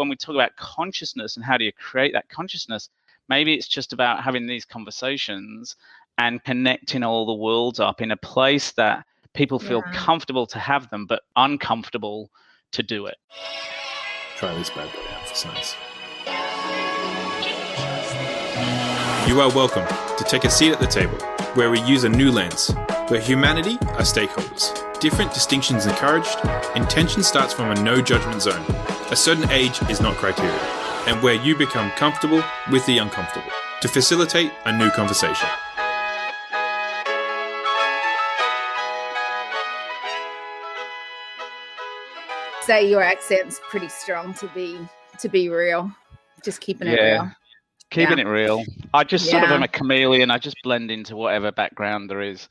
when we talk about consciousness and how do you create that consciousness, maybe it's just about having these conversations and connecting all the worlds up in a place that people feel yeah. comfortable to have them, but uncomfortable to do it. Try this bad boy out for size. You are welcome to take a seat at the table where we use a new lens, where humanity are stakeholders. Different distinctions encouraged, intention starts from a no judgment zone. A certain age is not criteria, and where you become comfortable with the uncomfortable to facilitate a new conversation. Say your accent's pretty strong to be to be real. Just keeping it real keeping yeah. it real. I just sort of am a chameleon. I just blend into whatever background there is.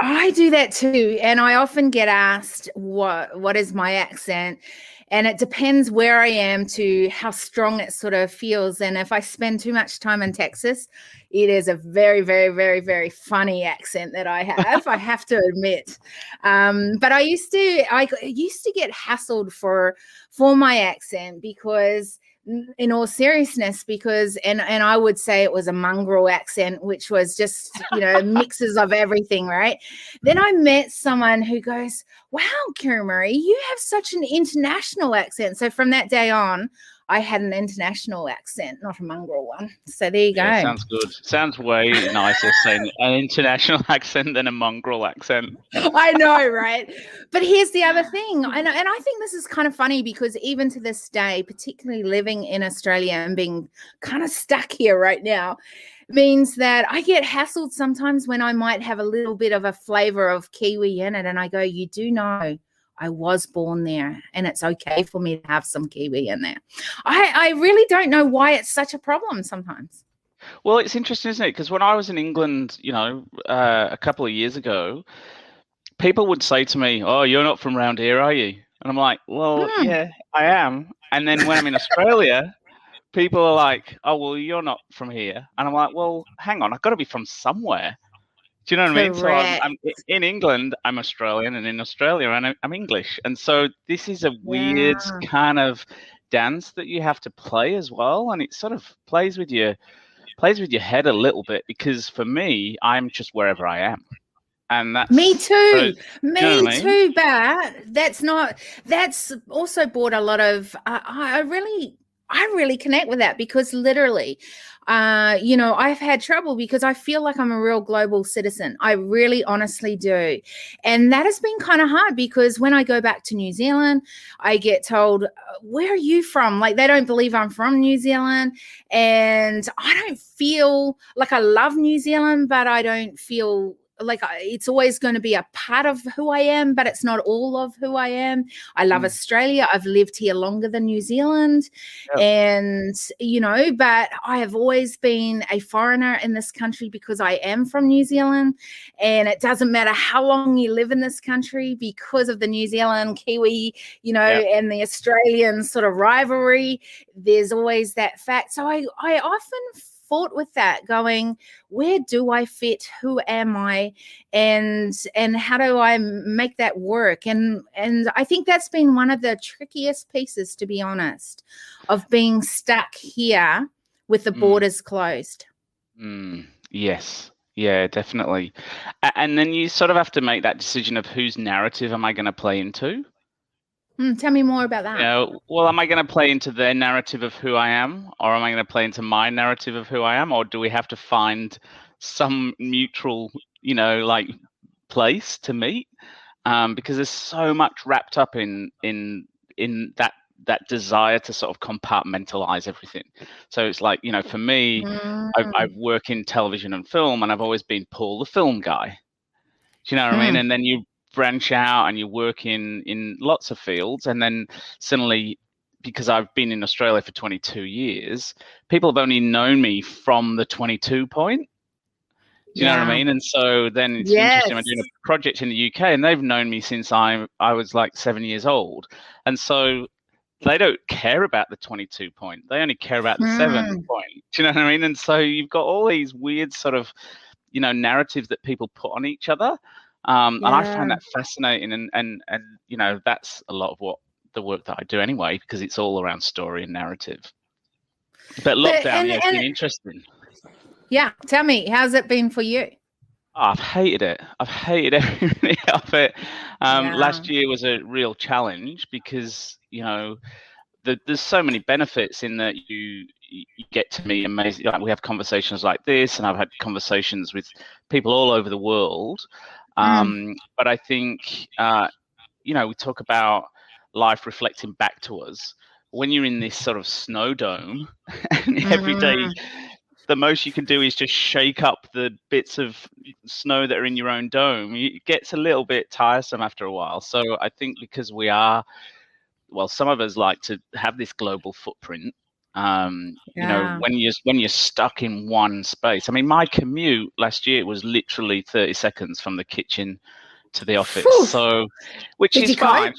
I do that too, and I often get asked what what is my accent, and it depends where I am to how strong it sort of feels. And if I spend too much time in Texas, it is a very, very, very, very funny accent that I have. I have to admit. Um, but I used to I used to get hassled for for my accent because in all seriousness because and and I would say it was a mongrel accent which was just you know mixes of everything right? Then I met someone who goes wow Kira Marie you have such an international accent. So from that day on I had an international accent, not a mongrel one. So there you go. Yeah, sounds good. Sounds way nicer saying an international accent than a mongrel accent. I know, right? But here's the other thing. And, and I think this is kind of funny because even to this day, particularly living in Australia and being kind of stuck here right now, means that I get hassled sometimes when I might have a little bit of a flavor of Kiwi in it. And I go, You do know I was born there and it's okay for me to have some Kiwi in there. I, I really don't know why it's such a problem sometimes. Well, it's interesting, isn't it? Because when I was in England, you know, uh, a couple of years ago, people would say to me, Oh, you're not from around here, are you? And I'm like, Well, hmm. yeah, I am. And then when I'm in Australia, people are like, Oh, well, you're not from here. And I'm like, Well, hang on, I've got to be from somewhere. Do you know what Correct. I mean? So I'm, I'm, in England, I'm Australian, and in Australia, I'm, I'm English, and so this is a weird yeah. kind of dance that you have to play as well, and it sort of plays with your plays with your head a little bit because for me, I'm just wherever I am. And that's me too. me you know too, I mean? but that's not. That's also brought a lot of. Uh, I really I really connect with that because literally, uh, you know, I've had trouble because I feel like I'm a real global citizen. I really honestly do. And that has been kind of hard because when I go back to New Zealand, I get told, uh, Where are you from? Like they don't believe I'm from New Zealand. And I don't feel like I love New Zealand, but I don't feel like it's always going to be a part of who I am, but it's not all of who I am. I love mm. Australia. I've lived here longer than New Zealand. Yep. And, you know, but I have always been a foreigner in this country because I am from New Zealand. And it doesn't matter how long you live in this country because of the New Zealand Kiwi, you know, yep. and the Australian sort of rivalry, there's always that fact. So I, I often fought with that going where do i fit? Who am i? And and how do i make that work? And and i think that's been one of the trickiest pieces to be honest of being stuck here with the mm. borders closed. Mm. yes. Yeah definitely. And then you sort of have to make that decision of whose narrative am i going to play into Mm, tell me more about that. You know, well, am I going to play into their narrative of who I am, or am I going to play into my narrative of who I am, or do we have to find some mutual, you know, like place to meet? Um, because there's so much wrapped up in in in that that desire to sort of compartmentalize everything. So it's like, you know, for me, mm. I, I, mm. work in television and film, and I've always been Paul the film guy. Do you know what mm. I mean? Mm. And then you branch out and you work in in lots of fields and then suddenly because I've been in Australia for 22 years, people have only known me from the 22 point. Do you yeah. know what I mean? And so then it's yes. interesting. I'm doing a project in the UK, and they've known me since I I was like seven years old, and so they don't care about the 22 point. They only care about the mm. seven hmm. point. Do you know what I mean? And so you've got all these weird sort of you know narratives that people put on each other um, yeah. And I find that fascinating, and and and you know that's a lot of what the work that I do anyway, because it's all around story and narrative. But lockdown, but, and, yeah, it's been interesting. Yeah, tell me, how's it been for you? Oh, I've hated it. I've hated every minute of it. Um, yeah. Last year was a real challenge because you know the, there's so many benefits in that you you get to meet amazing. Like we have conversations like this, and I've had conversations with people all over the world. Mm. Um, mm. But I think uh, you know we talk about life reflecting back to us when you're in this sort of snow dome and every day the most you can do is just shake up the bits of snow that are in your own dome it gets a little bit tiresome after a while so i think because we are well some of us like to have this global footprint um, yeah. you know when you're when you're stuck in one space i mean my commute last year was literally 30 seconds from the kitchen to the office Whew. so which Did is fine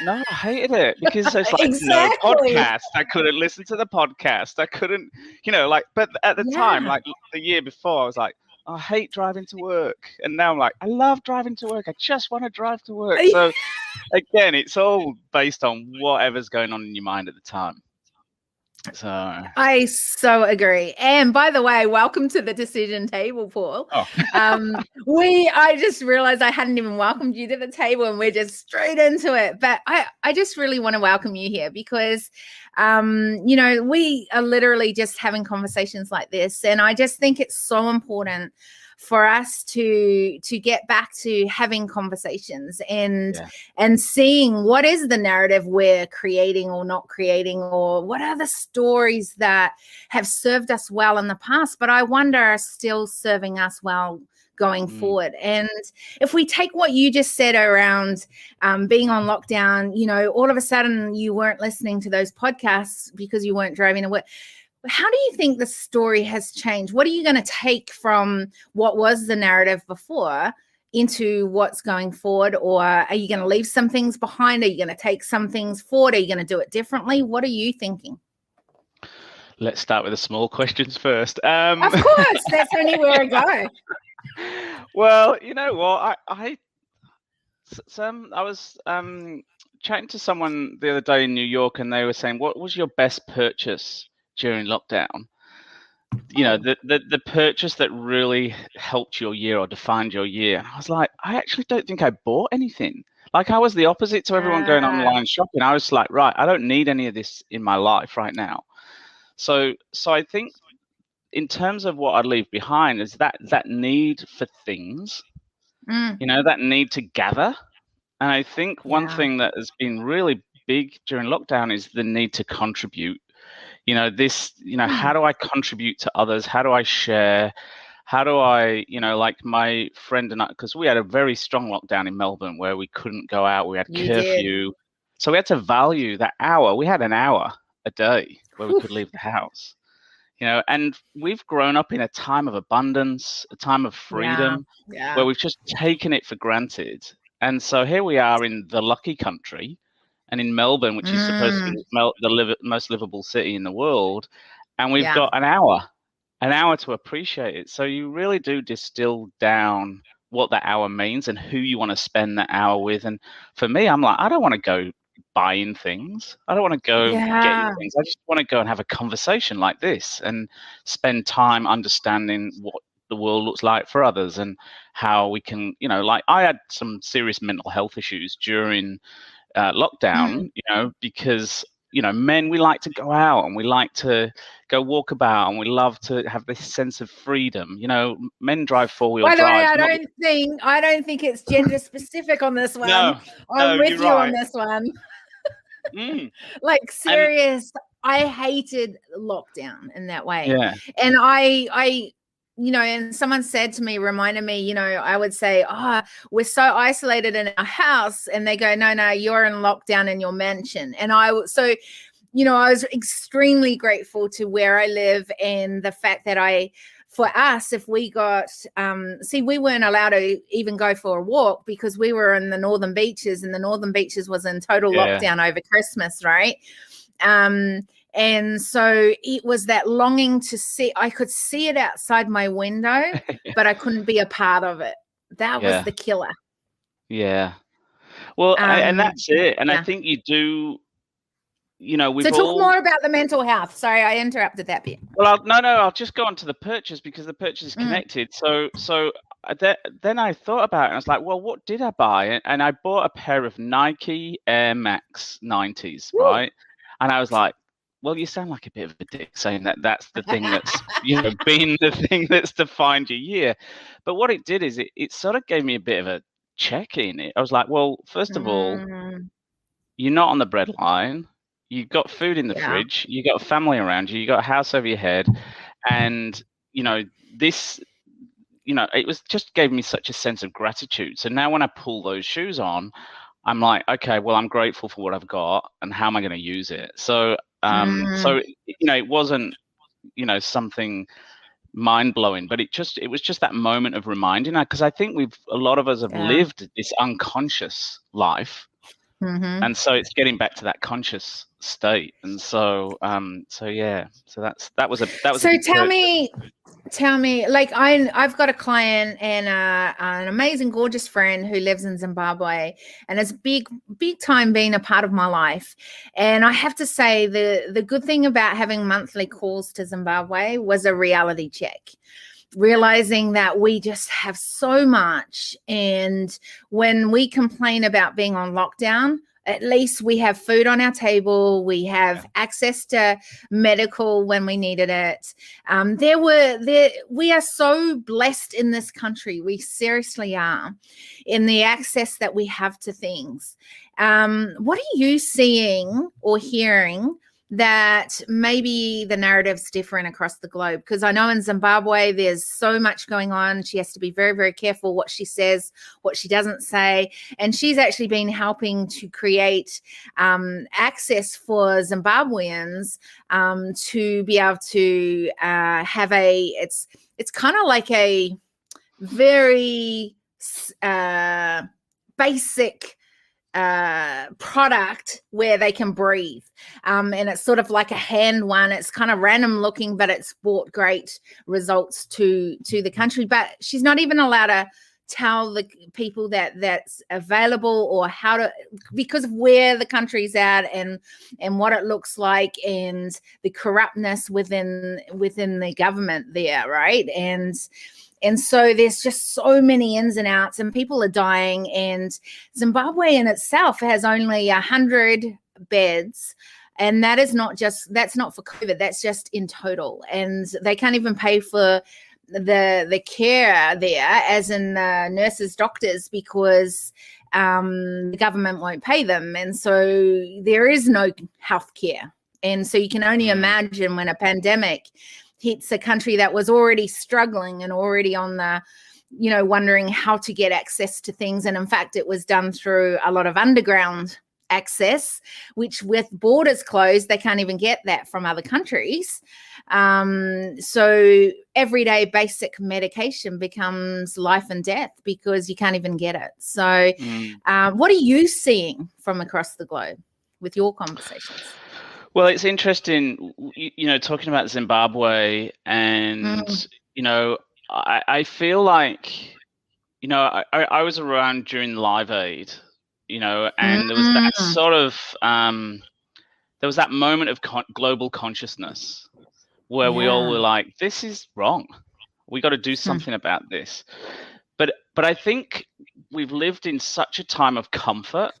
no, I hated it because it's like exactly. no podcast. I couldn't listen to the podcast. I couldn't, you know, like. But at the yeah. time, like the year before, I was like, oh, I hate driving to work, and now I'm like, I love driving to work. I just want to drive to work. So again, it's all based on whatever's going on in your mind at the time. So I so agree. And by the way, welcome to the decision table, Paul. Oh. um, we I just realized I hadn't even welcomed you to the table and we're just straight into it. But I, I just really want to welcome you here because um, you know, we are literally just having conversations like this. And I just think it's so important for us to to get back to having conversations and yeah. and seeing what is the narrative we're creating or not creating or what are the stories that have served us well in the past but i wonder are still serving us well going mm. forward. And if we take what you just said around um, being on lockdown, you know, all of a sudden you weren't listening to those podcasts because you weren't driving to work how do you think the story has changed? What are you going to take from what was the narrative before into what's going forward? Or are you going to leave some things behind? Are you going to take some things forward? Are you going to do it differently? What are you thinking? Let's start with the small questions first. Um, of course, that's only where I go. Well, you know what? I, I some I was um, chatting to someone the other day in New York, and they were saying, "What was your best purchase during lockdown, you know, the, the, the purchase that really helped your year or defined your year. And I was like, I actually don't think I bought anything. Like I was the opposite to everyone going online shopping. I was like, right, I don't need any of this in my life right now. So so I think in terms of what I leave behind is that that need for things, mm. you know, that need to gather. And I think one yeah. thing that has been really big during lockdown is the need to contribute you know this you know how hmm. do i contribute to others how do i share how do i you know like my friend and i because we had a very strong lockdown in melbourne where we couldn't go out we had you curfew did. so we had to value that hour we had an hour a day where we could leave the house you know and we've grown up in a time of abundance a time of freedom yeah. Yeah. where we've just taken it for granted and so here we are in the lucky country and in Melbourne, which is mm. supposed to be mm. the most livable city in the world, and we've yeah. got an hour, an hour to appreciate it. So you really do distill down what that hour means and who you want to spend that hour with. And for me, I'm like, I don't want to go buying things. I don't want to go yeah. get things. I just want to go and have a conversation like this and spend time understanding what the world looks like for others and how we can, you know, like I had some serious mental health issues during uh, lockdown, mm. you know, because you know, men we like to go out and we like to go walk about and we love to have this sense of freedom. You know, men drive four wheel drive. By the way, I don't think I don't think it's gender specific on this one. No, I'm no, with you right. on this one. mm. Like serious. And, I hated lockdown in that way. Yeah. And I I you know, and someone said to me, reminded me, you know, I would say, Oh, we're so isolated in our house. And they go, No, no, you're in lockdown in your mansion. And I, was so, you know, I was extremely grateful to where I live and the fact that I, for us, if we got, um, see, we weren't allowed to even go for a walk because we were in the northern beaches and the northern beaches was in total yeah. lockdown over Christmas, right? Um, and so it was that longing to see, I could see it outside my window, but I couldn't be a part of it. That yeah. was the killer. Yeah. Well, um, and that's it. And yeah. I think you do you know, we so talk all... more about the mental health. Sorry, I interrupted that bit. Well, I'll, no, no, I'll just go on to the purchase because the purchase is mm. connected. Mm. So, so th- then I thought about it. and I was like, well, what did I buy? And I bought a pair of Nike Air Max 90s, Woo. right? And I was like, well, you sound like a bit of a dick saying that that's the thing that's, you know, been the thing that's defined your year. But what it did is it, it sort of gave me a bit of a check in. It I was like, well, first of all, mm. you're not on the breadline. You've got food in the yeah. fridge. You've got family around you. You've got a house over your head, and you know this. You know, it was just gave me such a sense of gratitude. So now when I pull those shoes on, I'm like, okay, well, I'm grateful for what I've got, and how am I going to use it? So, um, mm. so you know, it wasn't, you know, something mind blowing, but it just it was just that moment of reminding because I think we've a lot of us have yeah. lived this unconscious life Mm-hmm. And so it's getting back to that conscious state. And so, um, so yeah, so that's that was a that was. So tell me, tell me, like I I've got a client and uh, an amazing, gorgeous friend who lives in Zimbabwe, and it's big, big time being a part of my life. And I have to say, the the good thing about having monthly calls to Zimbabwe was a reality check realizing that we just have so much. And when we complain about being on lockdown, at least we have food on our table. We have yeah. access to medical when we needed it. Um, there were there. We are so blessed in this country. We seriously are, in the access that we have to things. Um, what are you seeing or hearing that maybe the narrative's different across the globe because I know in Zimbabwe there's so much going on. She has to be very, very careful what she says, what she doesn't say. And she's actually been helping to create um, access for Zimbabweans um, to be able to uh, have a, it's, it's kind of like a very uh, basic uh, product where they can breathe. Um, and it's sort of like a hand one. It's kind of random looking, but it's brought great results to to the country. But she's not even allowed to tell the people that that's available or how to because of where the country's at and and what it looks like and the corruptness within within the government there right and and so there's just so many ins and outs, and people are dying. And Zimbabwe in itself has only a hundred beds and that is not just that's not for covid that's just in total and they can't even pay for the the care there as in the nurses doctors because um, the government won't pay them and so there is no health care and so you can only mm. imagine when a pandemic hits a country that was already struggling and already on the you know wondering how to get access to things. And in fact it was done through a lot of underground access which with borders closed they can't even get that from other countries. Um, so everyday basic medication becomes life and death because you can't even get it. So mm. uh, what are you seeing from across the globe with your conversations well, it's interesting, you know, talking about Zimbabwe, and mm. you know, I, I feel like, you know, I, I was around during Live Aid, you know, and mm. there was that mm. sort of, um, there was that moment of con- global consciousness where yeah. we all were like, "This is wrong. We got to do hmm. something mm. about this." But but I think we've lived in such a time of comfort,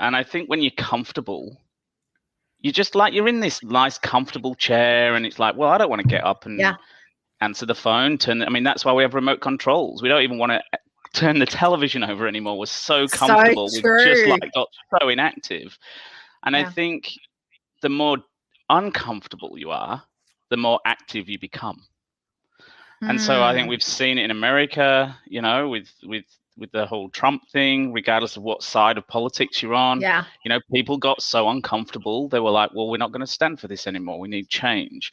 and I think when you're comfortable you just like you're in this nice comfortable chair and it's like well i don't want to get up and yeah. answer the phone turn i mean that's why we have remote controls we don't even want to eh, turn the television over anymore we're so comfortable so we've just like got so inactive and yeah. i think the more uncomfortable you are the more active you become and so i think hmm. we've seen it in america you know with with with the whole Trump thing, regardless of what side of politics you're on. Yeah. You know, people got so uncomfortable. They were like, well, we're not going to stand for this anymore. We need change.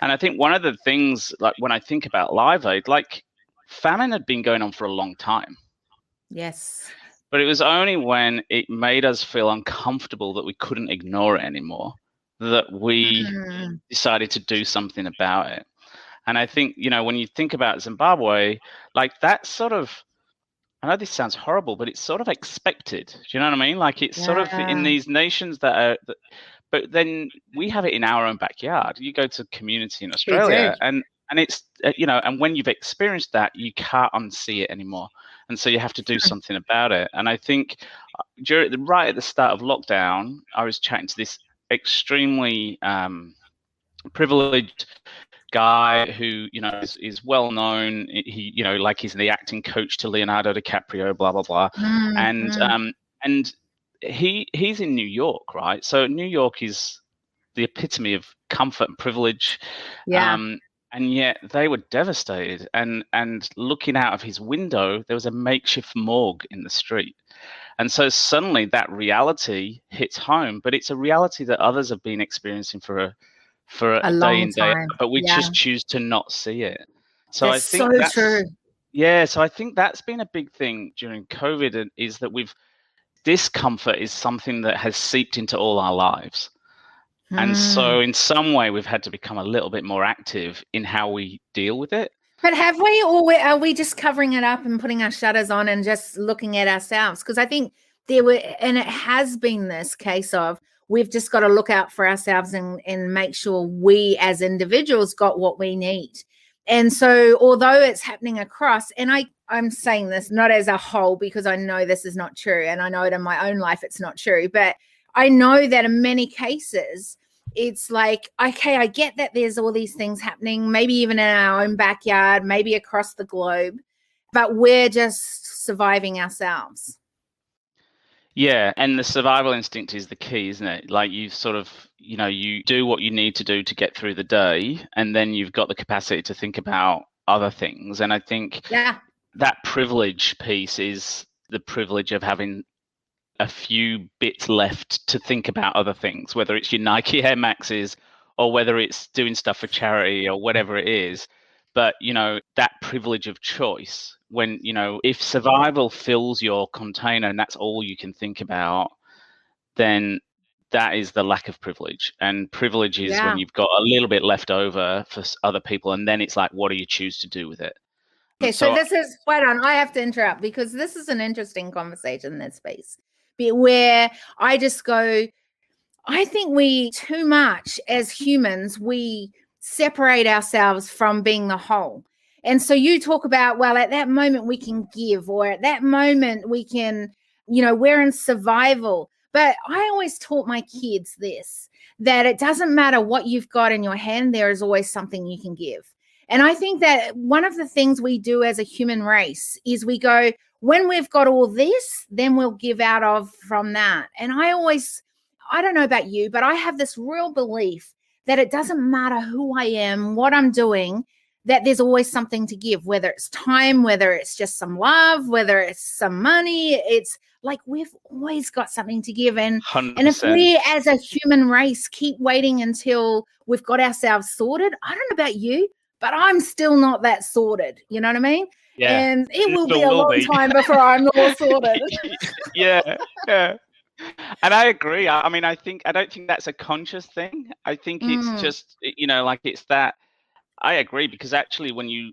And I think one of the things, like when I think about Live Aid, like famine had been going on for a long time. Yes. But it was only when it made us feel uncomfortable that we couldn't ignore it anymore that we mm. decided to do something about it. And I think, you know, when you think about Zimbabwe, like that sort of I know this sounds horrible, but it's sort of expected. Do you know what I mean? Like it's yeah. sort of in these nations that are, that, but then we have it in our own backyard. You go to community in Australia, and and it's uh, you know, and when you've experienced that, you can't unsee it anymore, and so you have to do hmm. something about it. And I think uh, during right at the start of lockdown, I was chatting to this extremely um, privileged guy who you know is, is well known. He you know like he's the acting coach to leonardo dicaprio blah blah blah. Mm-hmm. and um and he he's in new york right? So new york is the epitome of comfort and privilege. Yeah. um and yet they were devastated. And and looking out of his window there was a makeshift morgue in the street. And so suddenly that reality hits home but it's a reality that others have been experiencing for a for a, a day in day out, but we yeah. just choose to not see it so that's i think so that's true yeah so i think that's been a big thing during covid is that we've discomfort is something that has seeped into all our lives and so, hmm. in some way, we've had to become a little bit more active in how we deal with it. But have we, or are we just covering it up and putting our shutters on and just looking at ourselves? Because I think there were, and it has been this case of we've just got to look out for ourselves and, and make sure we as individuals got what we need. And so, although it's happening across, and I, I'm saying this not as a whole because I know this is not true, and I know it in my own life it's not true, but I know that in many cases, it's like, okay, I get that there's all these things happening, maybe even in our own backyard, maybe across the globe, but we're just surviving ourselves. Yeah, and the survival instinct is the key, isn't it? Like you sort of, you know, you do what you need to do to get through the day, and then you've got the capacity to think about other things. And I think yeah. that privilege piece is the privilege of having a few bits left to think about other things, whether it's your Nike Air Maxes or whether it's doing stuff for charity or whatever it is. But, you know, that privilege of choice, when, you know, if survival fills your container and that's all you can think about, then that is the lack of privilege. And privilege is yeah. when you've got a little bit left over for other people. And then it's like, what do you choose to do with it? Um, okay, so, so this is wait on. I have to interrupt because this is an interesting conversation in this space where I just go, I think we too much as humans, we separate ourselves from being the whole. And so you talk about, well, at that moment we can give, or at that moment we can, you know, we're in survival. But I always taught my kids this that it doesn't matter what you've got in your hand, there is always something you can give. And I think that one of the things we do as a human race is we go, when we've got all this, then we'll give out of from that. And I always, I don't know about you, but I have this real belief that it doesn't matter who I am, what I'm doing, that there's always something to give, whether it's time, whether it's just some love, whether it's some money. It's like we've always got something to give. And, 100%. and if we as a human race keep waiting until we've got ourselves sorted, I don't know about you, but I'm still not that sorted. You know what I mean? Yeah. And it will be a long be. time before I'm all sorted. yeah. Yeah. And I agree. I, I, mean, I think I don't think that's a conscious thing. I think it's mm. just you know, like it's that. I agree because actually, when you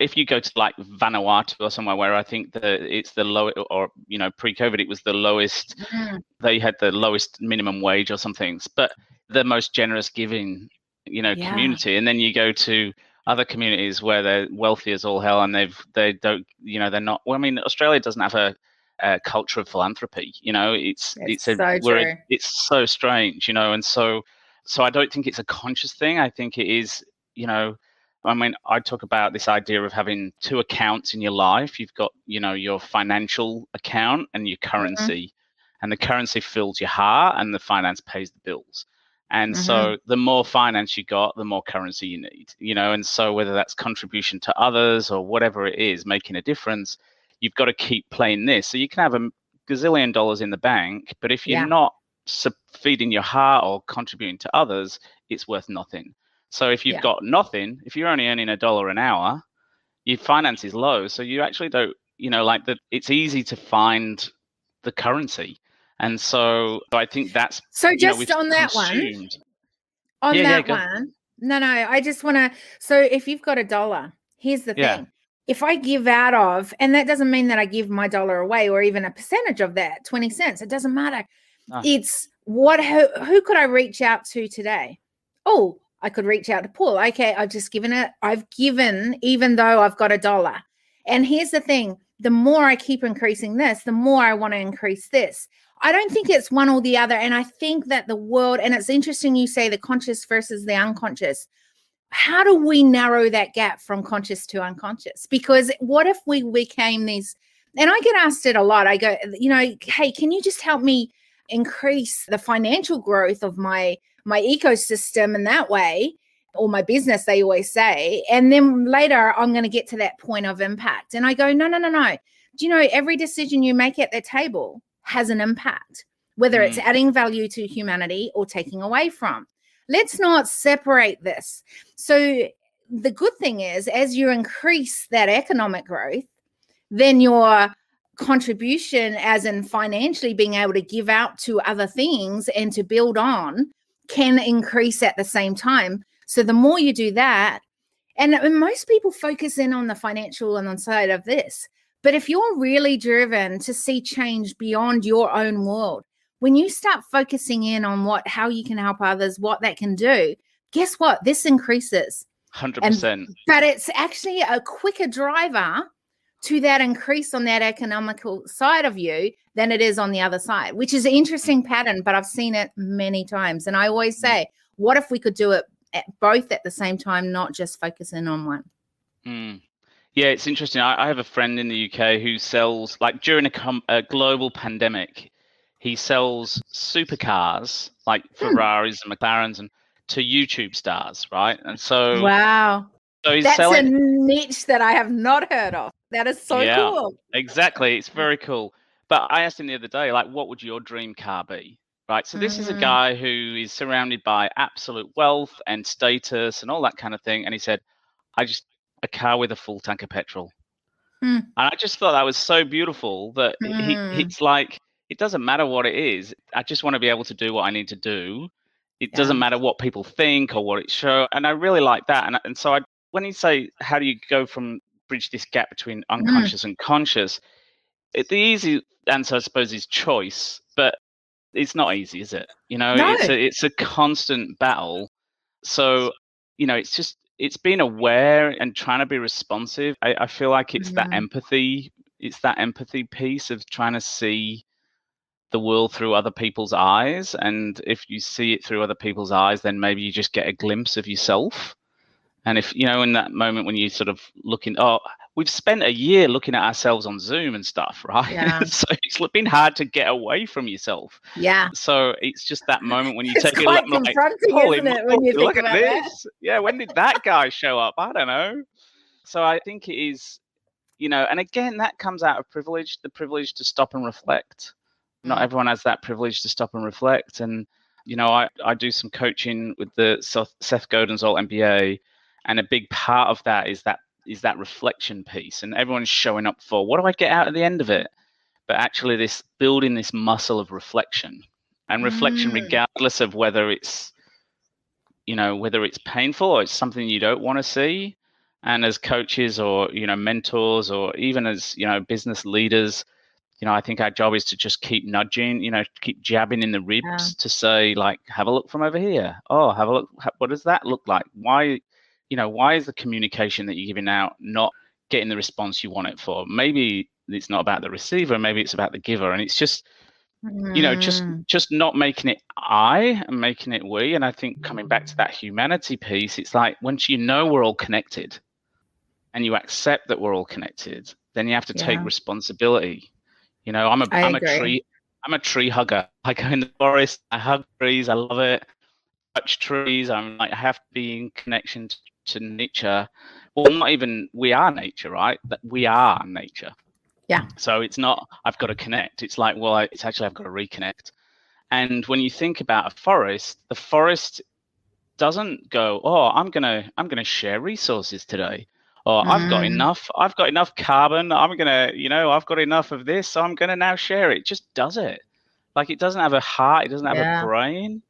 if you go to like Vanuatu or somewhere where I think that it's the low or you know pre-COVID it was the lowest mm. they had the lowest minimum wage or something but the most generous giving you know yeah. community and then you go to other communities where they're wealthy as all hell and they've they don't you know they're not well i mean australia doesn't have a, a culture of philanthropy you know it's it's, it's a, so a, it's so strange you know and so so i don't think it's a conscious thing i think it is you know I mean, I talk about this idea of having two accounts in your life. You've got, you know, your financial account and your mm-hmm. currency, mm-hmm. and the currency fills your heart, and the finance pays the bills. And mm-hmm. so the more finance you got, the more currency you need, you know, and so whether that's contribution to others or whatever it is, making a difference, you've got to keep playing this. So you can have a gazillion dollars in the bank, but if you're yeah. not feeding your heart or contributing to others, it's worth nothing. So if you've yeah. got nothing, if you're only earning a dollar an hour, your finance is low. So you actually don't, you know, like that it's easy to find the currency. And so I think that's so just know, on that consumed. one. On yeah, that one. No, no, I just want to. So if you've got a dollar, here's the thing if I give out of, and that doesn't mean that I give my dollar away or even a percentage of that, 20 cents, it doesn't matter. Ah. It's what, who, who could I reach out to today? Oh, I could reach out to Paul. Okay, I've just given it, I've given, even though I've got a dollar. And here's the thing the more I keep increasing this, the more I want to increase this. I don't think it's one or the other. And I think that the world, and it's interesting you say the conscious versus the unconscious. How do we narrow that gap from conscious to unconscious? Because what if we became these, and I get asked it a lot. I go, you know, hey, can you just help me increase the financial growth of my my ecosystem in that way? or my business, they always say. And then later, I'm going to get to that point of impact. And I go, no, no, no, no. Do you know every decision you make at the table has an impact, whether mm. it's adding value to humanity or taking away from? Let's not separate this. So, the good thing is, as you increase that economic growth, then your contribution, as in financially being able to give out to other things and to build on, can increase at the same time so the more you do that, and most people focus in on the financial and on side of this. But if you're really driven to see change beyond your own world, when you start focusing in on what how you can help others, what that can do, guess what? This increases. 100%. but it's actually a quicker driver to that increase on that economical side of you than it is on the other side, which is an interesting pattern, but I've seen it many times. And I always mm. say, what if we could do it at both at the same time, not just focusing on one. Mm. Yeah, it's interesting. I, I, have a friend in the UK who sells, like during a, com- a global pandemic, he sells supercars like hmm. Ferraris and McLarens and to YouTube stars, right? And so wow, so he's that's selling... a niche that I have not heard of. That is so yeah, cool. Exactly, it's very cool. But I asked him the other day, like, what would your dream car be? right? So this mm-hmm. is a mm-hmm. guy who is surrounded by absolute wealth and status and all that kind of thing. And he said, I just a car with a full tank of petrol. Mm. And I just thought that was so beautiful that mm. he, it's like it doesn't matter what it is. I just want to be able to do what I need to do. It yeah. doesn't matter what people think or what it show. And I really like that. And and so I when you say how do you go from bridge this gap between mm. unconscious mm. and conscious, it, the easy answer I suppose is choice. But it's not easy, is it? You know, no. it's a it's a constant battle. So, you know, it's just it's being aware and trying to be responsive. I, I feel like it's mm-hmm. that empathy. It's that empathy piece of trying to see the world through other people's eyes. And if you see it through other people's eyes, then maybe you just get a glimpse of yourself. And if you know, in that moment when you sort of looking, oh, we've spent a year looking at ourselves on Zoom and stuff, right? Yeah. so it's been hard to get away from yourself. Yeah. So it's just that moment when you it's take a look, like, isn't it, when you look at this. That? Yeah. When did that guy show up? I don't know. So I think it is, you know, and again, that comes out of privilege, the privilege to stop and reflect. Mm. Not everyone has that privilege to stop and reflect. And, you know, I, I do some coaching with the Seth, Seth Godin's Alt MBA. And a big part of that is that is that reflection piece and everyone's showing up for what do i get out at the end of it but actually this building this muscle of reflection and reflection mm. regardless of whether it's you know whether it's painful or it's something you don't want to see and as coaches or you know mentors or even as you know business leaders you know i think our job is to just keep nudging you know keep jabbing in the ribs yeah. to say like have a look from over here oh have a look what does that look like why you know, why is the communication that you're giving out not getting the response you want it for? Maybe it's not about the receiver, maybe it's about the giver, and it's just you know just mm. just not making it i and making it we and i think coming back to that humanity piece it's like once you know we're all connected and you accept that we're all connected then you have to yeah. take responsibility you know i'm a am a tree i'm a tree hugger. I go in the forest i hug trees i love it. Touch trees i'm like i have to be in connection to to nature. Well not even we are nature right? That we are nature. Yeah. So it's not i've got to connect. It's like well it's actually i've got to reconnect. And when you think about a forest the forest doesn't go oh i'm gonna i'm gonna share resources today or mm. i've got mm. enough i've got enough carbon i'm gonna you know i've got enough of this so i'm gonna now share it, it just does it like it doesn't have a heart it doesn't have yeah. a brain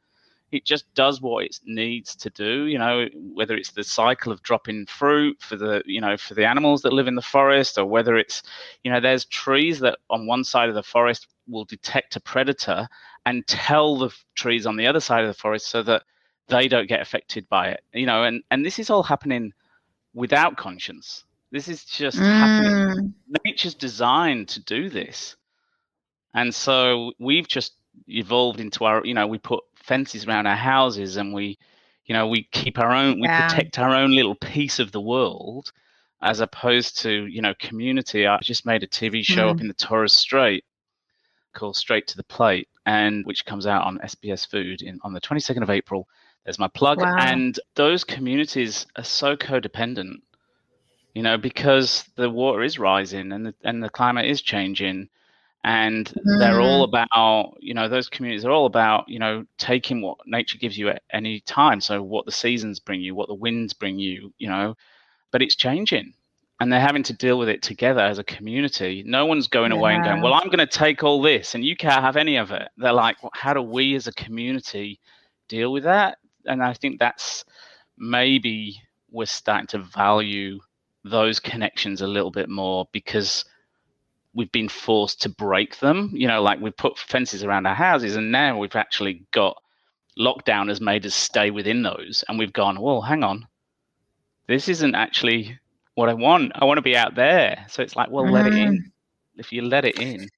it just does what it needs to do you know whether it's the cycle of dropping fruit for the you know for the animals that live in the forest or whether it's you know there's trees that on one side of the forest will detect a predator and tell the trees on the other side of the forest so that they don't get affected by it you know and and this is all happening without conscience this is just mm. happening nature's designed to do this and so we've just evolved into our you know we put fences around our houses and we you know we keep our own we yeah. protect our own little piece of the world as opposed to you know community i just made a tv show mm. up in the torres strait called strait to the plate and which comes out on sbs food in on the 22nd of april there's my plug wow. and those communities are so codependent you know because the water is rising and the, and the climate is changing and mm. they're all mm. about you know those communities are all about you know taking what nature gives you at any time so what the seasons bring you what the winds bring you you know but it's changing and they're having to deal with it together as a community no one's going yeah. away and going well i'm going to take all this and you can't have any of it they're like well, how do we as a community deal with that and i think that's maybe we're starting to value those connections a little bit more because we've been forced to break them. You know, like we put fences around our houses, and now we've actually got lockdown has made us stay within those, and we've gone, well, hang on, this isn't actually what I want. I want to be out there. So it's like, well, mm. let it in. Mm. If you let it in.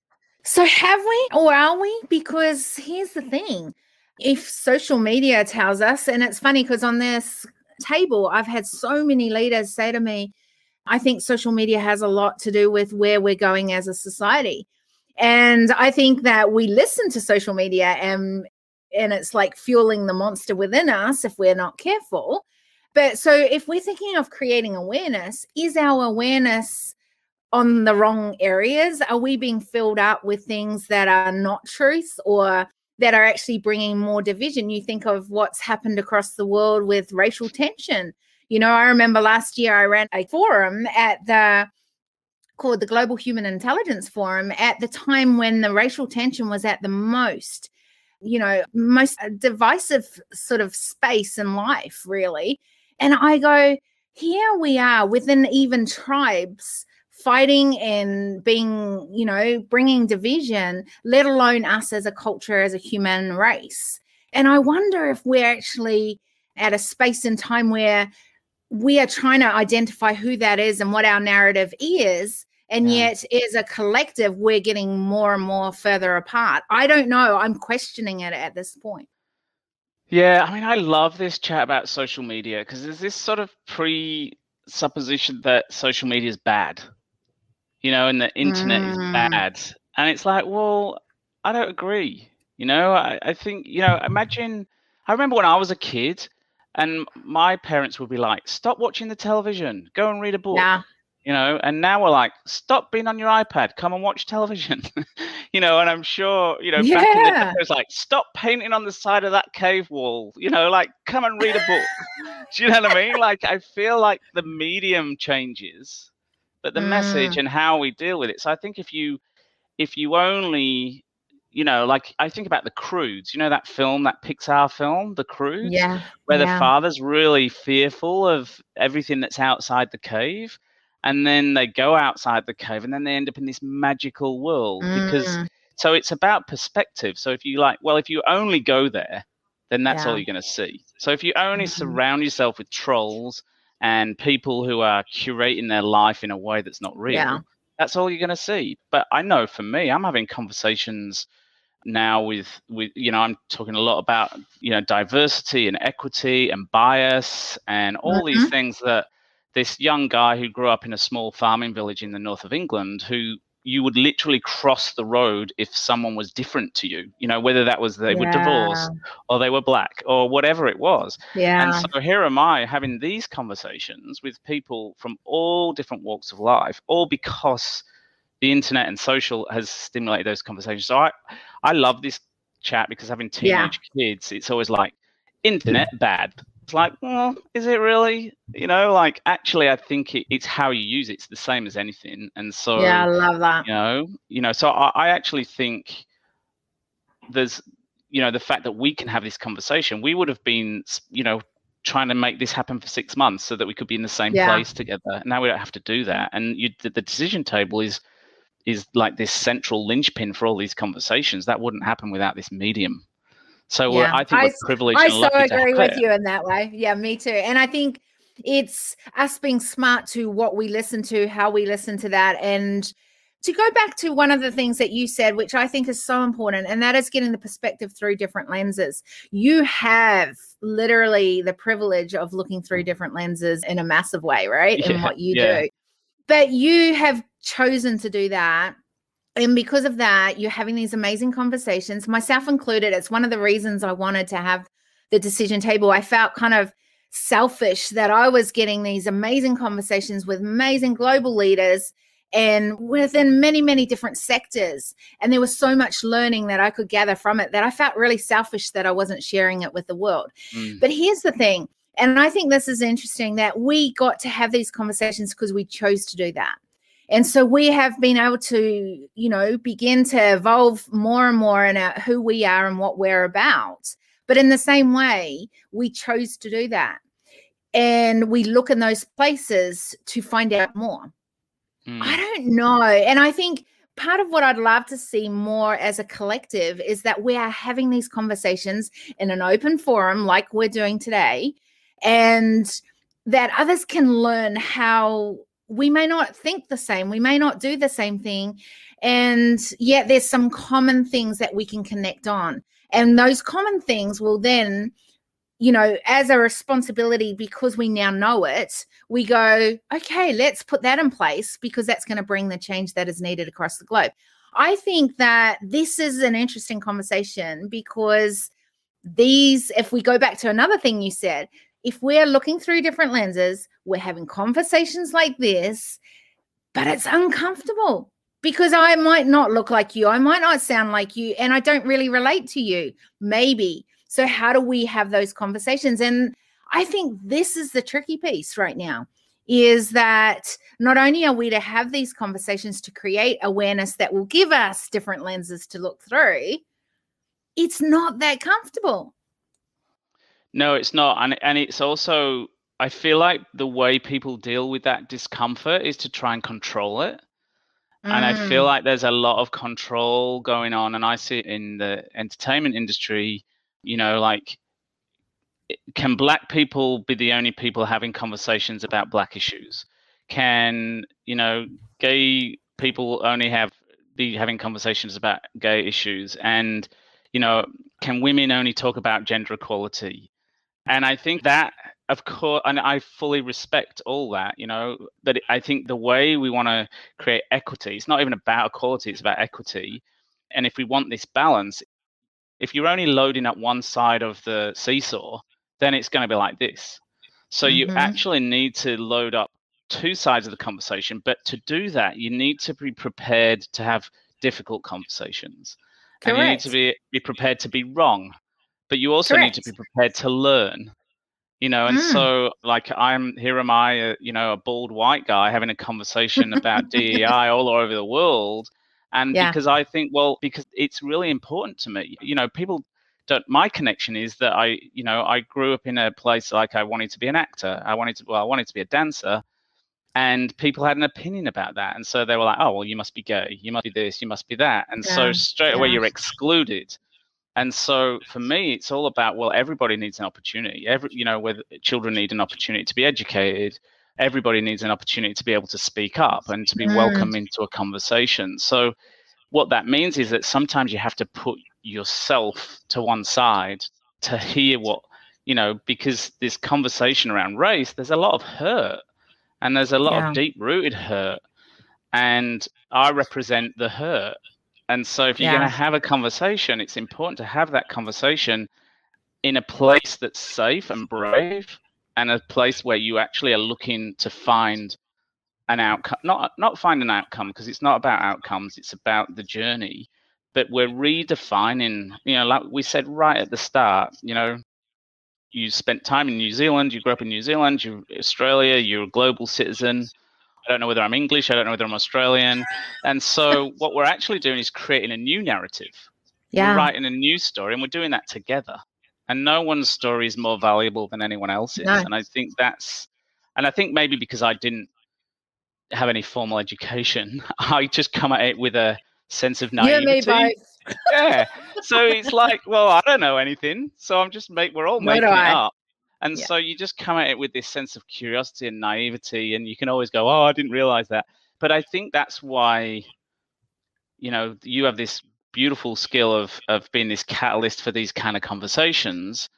So have we, or are we? Because here's the thing: if social media tells us, and it's funny because on this table, I've had so many leaders say to me, I think social media has a lot to do with where we're going as a society. And I think that we listen to social media and and it's like fueling the monster within us if we're not careful. But so if we're thinking of creating awareness, is our awareness on the wrong areas? Are we being filled up with things that are not truth or that are actually bringing more division? You think of what's happened across the world with racial tension you know, I remember last year I ran a forum at the called the Global Human Intelligence Forum at the time when the racial tension was at the most, you know, most divisive sort of space in life, really. And I go, here we are within even tribes fighting and being, you know, bringing division, let alone us as a culture, as a human race. And I wonder if we're actually at a space and time where we are trying to identify who that is and what our narrative is and yeah. yet as a collective we're getting more and more further apart i don't know i'm questioning it at this point yeah i mean i love this chat about social media because there's this sort of presupposition that social media is bad you know and the internet mm. is bad and it's like well i don't agree you know I, I think you know imagine i remember when i was a kid and my parents would be like, "Stop watching the television. Go and read a book." Yeah. You know, and now we're like, "Stop being on your iPad. Come and watch television." you know, and I'm sure, you know, yeah. back in the day, it was like, "Stop painting on the side of that cave wall." You know, like, come and read a book. Do you know what I mean? Like, I feel like the medium changes, but the mm. message and how we deal with it. So I think if you if you only you know, like I think about the Croods. You know that film, that Pixar film, The Croods, yeah, where yeah. the father's really fearful of everything that's outside the cave, and then they go outside the cave, and then they end up in this magical world mm. because. So it's about perspective. So if you like, well, if you only go there, then that's yeah. all you're going to see. So if you only mm-hmm. surround yourself with trolls and people who are curating their life in a way that's not real, yeah. that's all you're going to see. But I know for me, I'm having conversations now with with you know i'm talking a lot about you know diversity and equity and bias and all mm-hmm. these things that this young guy who grew up in a small farming village in the north of england who you would literally cross the road if someone was different to you you know whether that was they yeah. were divorced or they were black or whatever it was yeah and so here am i having these conversations with people from all different walks of life all because the internet and social has stimulated those conversations. So I, I love this chat because having teenage yeah. kids, it's always like internet mm. bad. It's like, well, is it really? You know, like actually, I think it, it's how you use it. It's the same as anything. And so, yeah, I love that. You know, you know. So I, I actually think there's you know the fact that we can have this conversation we would have been you know trying to make this happen for six months so that we could be in the same yeah. place together now we don't have to do that and you, the, the decision table is is like this central linchpin for all these conversations that wouldn't happen without this medium so uh, yeah. I think I, we're privileged. I so agree with you in that way. Yeah, me too. And I think it's us being smart to what we listen to, how we listen to that, and to go back to one of the things that you said, which I think is so important, and that is getting the perspective through different lenses. You have literally the privilege of looking through different lenses in a massive way, right? Yeah, in what you yeah. do. But you have chosen to do that. And because of that, you're having these amazing conversations, myself included. It's one of the reasons I wanted to have the decision table. I felt kind of selfish that I was getting these amazing conversations with amazing global leaders and within many, many different sectors. And there was so much learning that I could gather from it that I felt really selfish that I wasn't sharing it with the world. Mm. But here's the thing, and I think this is interesting that we got to have these conversations because we chose to do that. And so we have been able to, you know, begin to evolve more and more in our, who we are and what we're about. But in the same way, we chose to do that. And we look in those places to find out more. Mm. I don't know. And I think part of what I'd love to see more as a collective is that we are having these conversations in an open forum like we're doing today, and that others can learn how we may not think the same, we may not do the same thing, and yet there's some common things that we can connect on. And those common things will then you know, as a responsibility because we now know it, we go, okay, let's put that in place because that's going to bring the change that is needed across the globe. I think that this is an interesting conversation because these, if we go back to another thing you said, if we're looking through different lenses, we're having conversations like this, but it's uncomfortable because I might not look like you, I might not sound like you, and I don't really relate to you, maybe. So, how do we have those conversations? And I think this is the tricky piece right now is that not only are we to have these conversations to create awareness that will give us different lenses to look through, it's not that comfortable. No, it's not. And and it's also I feel like the way people deal with that discomfort is to try and control it. Mm. And I feel mm. like there's a lot of control going on. And I see it in the entertainment industry you know like can black people be the only people having conversations about black issues can you know gay people only have be having conversations about gay issues and you know can women only talk about gender equality and i think that of course and i fully respect all that you know but i think the way we want to create equity it's not even about equality it's about equity and if we want this balance if you're only loading up one side of the seesaw, then it's going to be like this. So mm-hmm. you actually need to load up two sides of the conversation. But to do that, you need to be prepared to have difficult conversations. Correct. And you need to be, be prepared to be wrong. But you also Correct. need to be prepared to learn. You know, and mm. so like I'm here am I, uh, you know, a bald white guy having a conversation about DEI all over the world and yeah. because I think, well, because it's really important to me. You know, people don't. My connection is that I, you know, I grew up in a place like I wanted to be an actor. I wanted to, well, I wanted to be a dancer, and people had an opinion about that, and so they were like, oh, well, you must be gay, you must be this, you must be that, and yeah. so straight away yeah. you're excluded. And so for me, it's all about well, everybody needs an opportunity. Every, you know, whether children need an opportunity to be educated, everybody needs an opportunity to be able to speak up and to be mm. welcome into a conversation. So, what that means is that sometimes you have to put yourself to one side to hear what, you know, because this conversation around race, there's a lot of hurt and there's a lot yeah. of deep rooted hurt. And I represent the hurt. And so, if you're yeah. going to have a conversation, it's important to have that conversation in a place that's safe and brave and a place where you actually are looking to find an outcome not not find an outcome because it's not about outcomes it's about the journey but we're redefining you know like we said right at the start you know you spent time in new zealand you grew up in new zealand you're australia you're a global citizen i don't know whether i'm english i don't know whether i'm australian and so what we're actually doing is creating a new narrative Yeah. We're writing a new story and we're doing that together. And no one's story is more valuable than anyone else's. No. And I think that's, and I think maybe because I didn't have any formal education, I just come at it with a sense of naivety. yeah. So it's like, well, I don't know anything. So I'm just make we're all making it up. And yeah. so you just come at it with this sense of curiosity and naivety, and you can always go, "Oh, I didn't realize that." But I think that's why, you know, you have this beautiful skill of of being this catalyst for these kind of conversations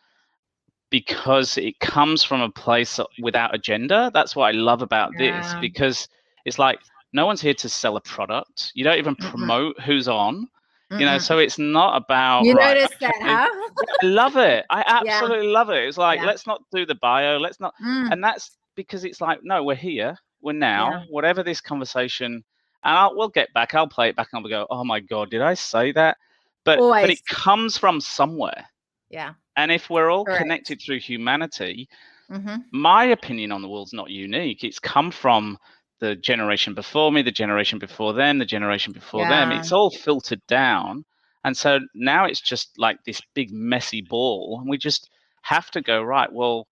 because it comes from a place without agenda. That's what I love about yeah. this because it's like no one's here to sell a product. You don't even promote mm-hmm. who's on. Mm-hmm. You know, so it's not about. You right, notice that, huh? I love it. I absolutely yeah. love it. It's like yeah. let's not do the bio. Let's not, mm. and that's because it's like no, we're here. We're now. Whatever this conversation and I'll, we'll get back. I'll play it back and we'll go, oh my god, did I say that? But Always. but it comes from somewhere. Yeah. And if we're all Correct. connected through humanity, mm-hmm. my opinion on the world's not unique. It's come from the generation before me, the generation before them, the generation before yeah. them. It's all filtered down. And so now it's just like this big messy ball. And we just have to go, right, well,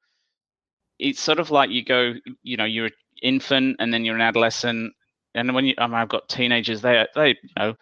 it's sort of like you go, you know, you're an infant and then you're an adolescent and when you, I mean, I've got teenagers, they, they, you know,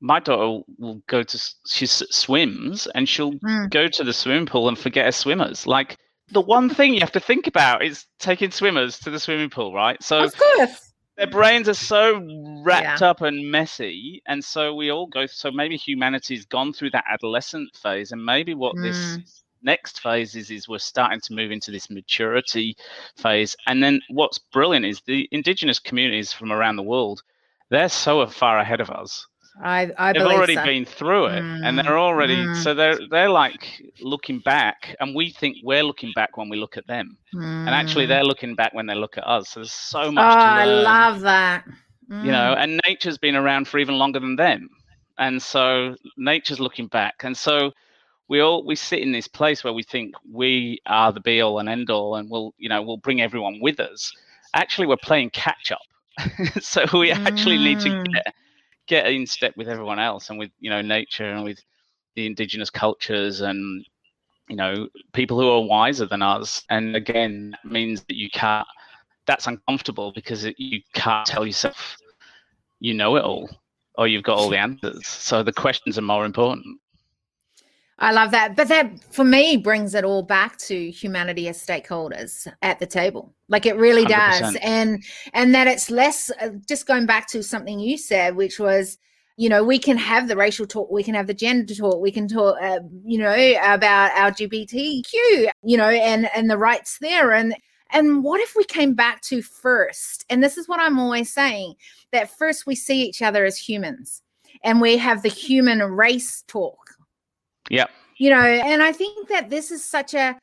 my daughter will go to, she swims and she'll mm. go to the swimming pool and forget her swimmers. Like the one thing you have to think about is taking swimmers to the swimming pool, right? So of course. Their brains are so wrapped yeah. up and messy, and so we all go. So maybe humanity's gone through that adolescent phase, and maybe what mm. this next phase is is we're starting to move into this maturity phase and then what's brilliant is the indigenous communities from around the world they're so far ahead of us I, I they've already so. been through it mm. and they're already mm. so they're they're like looking back and we think we're looking back when we look at them mm. and actually mm. they're looking back when they look at us so there's so much oh, i love that you know mm. and nature's been around for even longer than them and so nature's looking back and so we all we sit in this place where we think we are the be all and end all and we'll you know we'll bring everyone with us actually we're playing catch up so we actually mm. need to mm. get, get in step with everyone else and with you know nature and with the indigenous cultures and you know people who are wiser than us. And again that means that you can't that's uncomfortable because it, you can't tell yourself you know it all or you've got all the answers. So the questions are more important I love that. But that for me brings it all back to humanity as stakeholders at the table. Like it really 100%. does. And and that it's less uh, just going back to something you said which was you know we can have the racial talk we can have the gender talk we can talk uh, you know about lgbtq you know and and the rights there and and what if we came back to first and this is what i'm always saying that first we see each other as humans and we have the human race talk yeah. You know, and I think that this is such a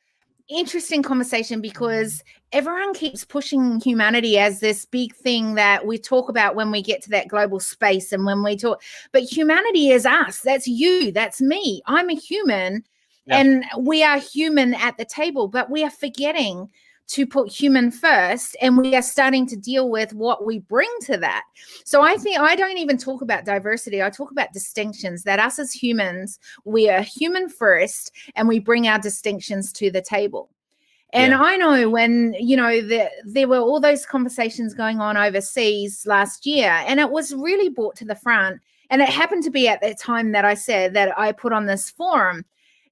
interesting conversation because everyone keeps pushing humanity as this big thing that we talk about when we get to that global space and when we talk but humanity is us that's you that's me i'm a human yeah. and we are human at the table but we are forgetting to put human first and we are starting to deal with what we bring to that so i think i don't even talk about diversity i talk about distinctions that us as humans we are human first and we bring our distinctions to the table and yeah. I know when, you know, the, there were all those conversations going on overseas last year, and it was really brought to the front. And it happened to be at that time that I said that I put on this forum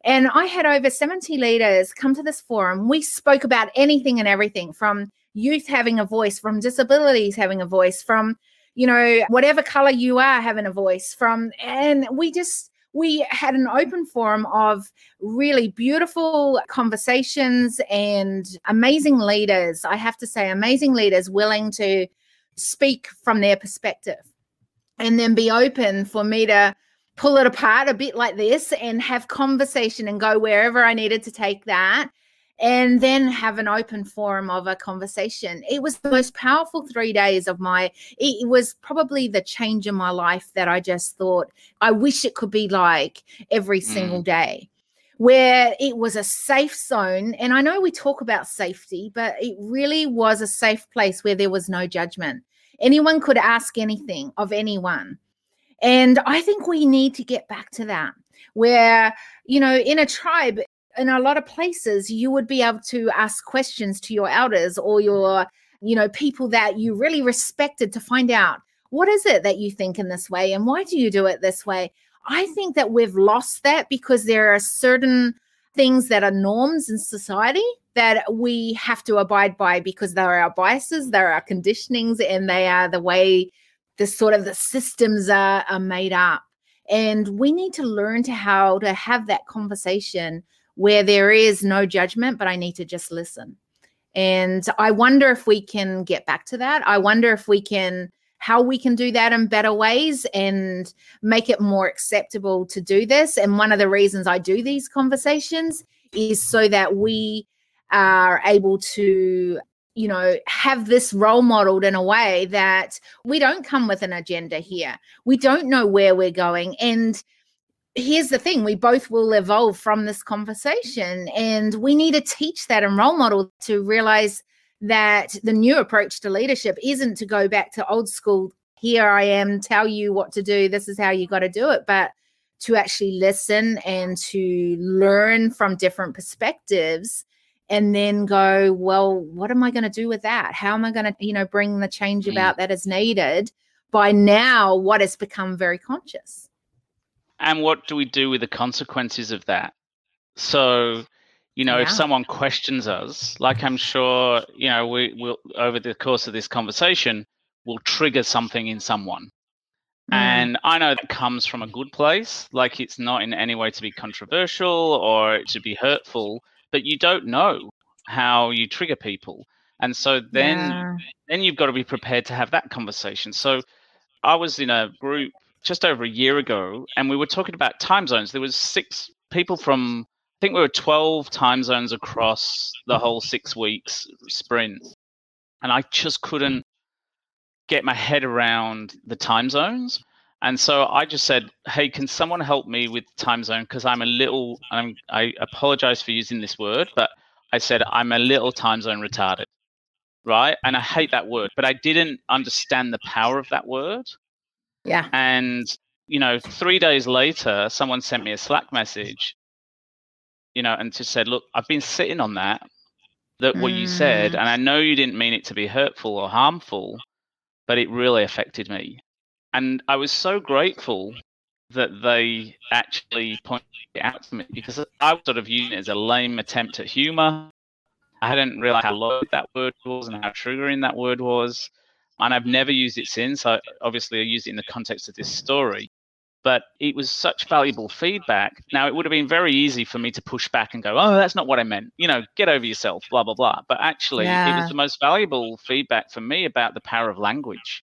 and I had over 70 leaders come to this forum. We spoke about anything and everything from youth having a voice, from disabilities having a voice, from, you know, whatever color you are having a voice, from, and we just, we had an open forum of really beautiful conversations and amazing leaders. I have to say, amazing leaders willing to speak from their perspective and then be open for me to pull it apart a bit like this and have conversation and go wherever I needed to take that and then have an open forum of a conversation. It was the most powerful three days of my, it was probably the change in my life that I just thought, I wish it could be like every single mm. day. Where it was a safe zone. And I know we talk about safety, but it really was a safe place where there was no judgment. Anyone could ask anything of anyone And I think we need to get back to that where, you know, in a tribe, in a lot of places, you would be able to ask questions to your elders or your, you know, people that you really respected to find out what is it that you think in this way and why do you do it this way? I think that we've lost that because there are certain things that are norms in society that we have to abide by because they're our biases, they're our conditionings, and they are the way the sort of the systems are, are made up. And we need to learn to how to have that conversation where there is no judgment, but I need to just listen. And I wonder if we can get back to that. I wonder if we can how we can do that in better ways and make it more acceptable to do this. And one of the reasons I do these conversations is so that we are able to you know, have this role modeled in a way that we don't come with an agenda here. We don't know where we're going. And here's the thing we both will evolve from this conversation. And we need to teach that and role model to realize that the new approach to leadership isn't to go back to old school. Here I am, tell you what to do. This is how you got to do it. But to actually listen and to learn from different perspectives and then go well what am i going to do with that how am i going to you know bring the change mm. about that is needed by now what has become very conscious and what do we do with the consequences of that so you know yeah. if someone questions us like i'm sure you know we will over the course of this conversation will trigger something in someone mm. and i know that comes from a good place like it's not in any way to be controversial or to be hurtful but you don't know how you trigger people. And so then yeah. then you've got to be prepared to have that conversation. So I was in a group just over a year ago and we were talking about time zones. There was six people from I think we were 12 time zones across the whole 6 weeks sprint. And I just couldn't get my head around the time zones. And so I just said, "Hey, can someone help me with time zone? Because I'm a little. I'm, I apologize for using this word, but I said I'm a little time zone retarded, right? And I hate that word, but I didn't understand the power of that word. Yeah. And you know, three days later, someone sent me a Slack message, you know, and just said, "Look, I've been sitting on that, that what mm. you said, mm. and I know you didn't mean it to be hurtful or harmful, but it really affected me." And I was so grateful that they actually pointed it out to me because I was sort of using it as a lame attempt at humor. I hadn't realized how loaded that word was and how triggering that word was. And I've never used it since. I obviously I used it in the context of this story. But it was such valuable feedback. Now it would have been very easy for me to push back and go, Oh, that's not what I meant. You know, get over yourself, blah, blah, blah. But actually yeah. it was the most valuable feedback for me about the power of language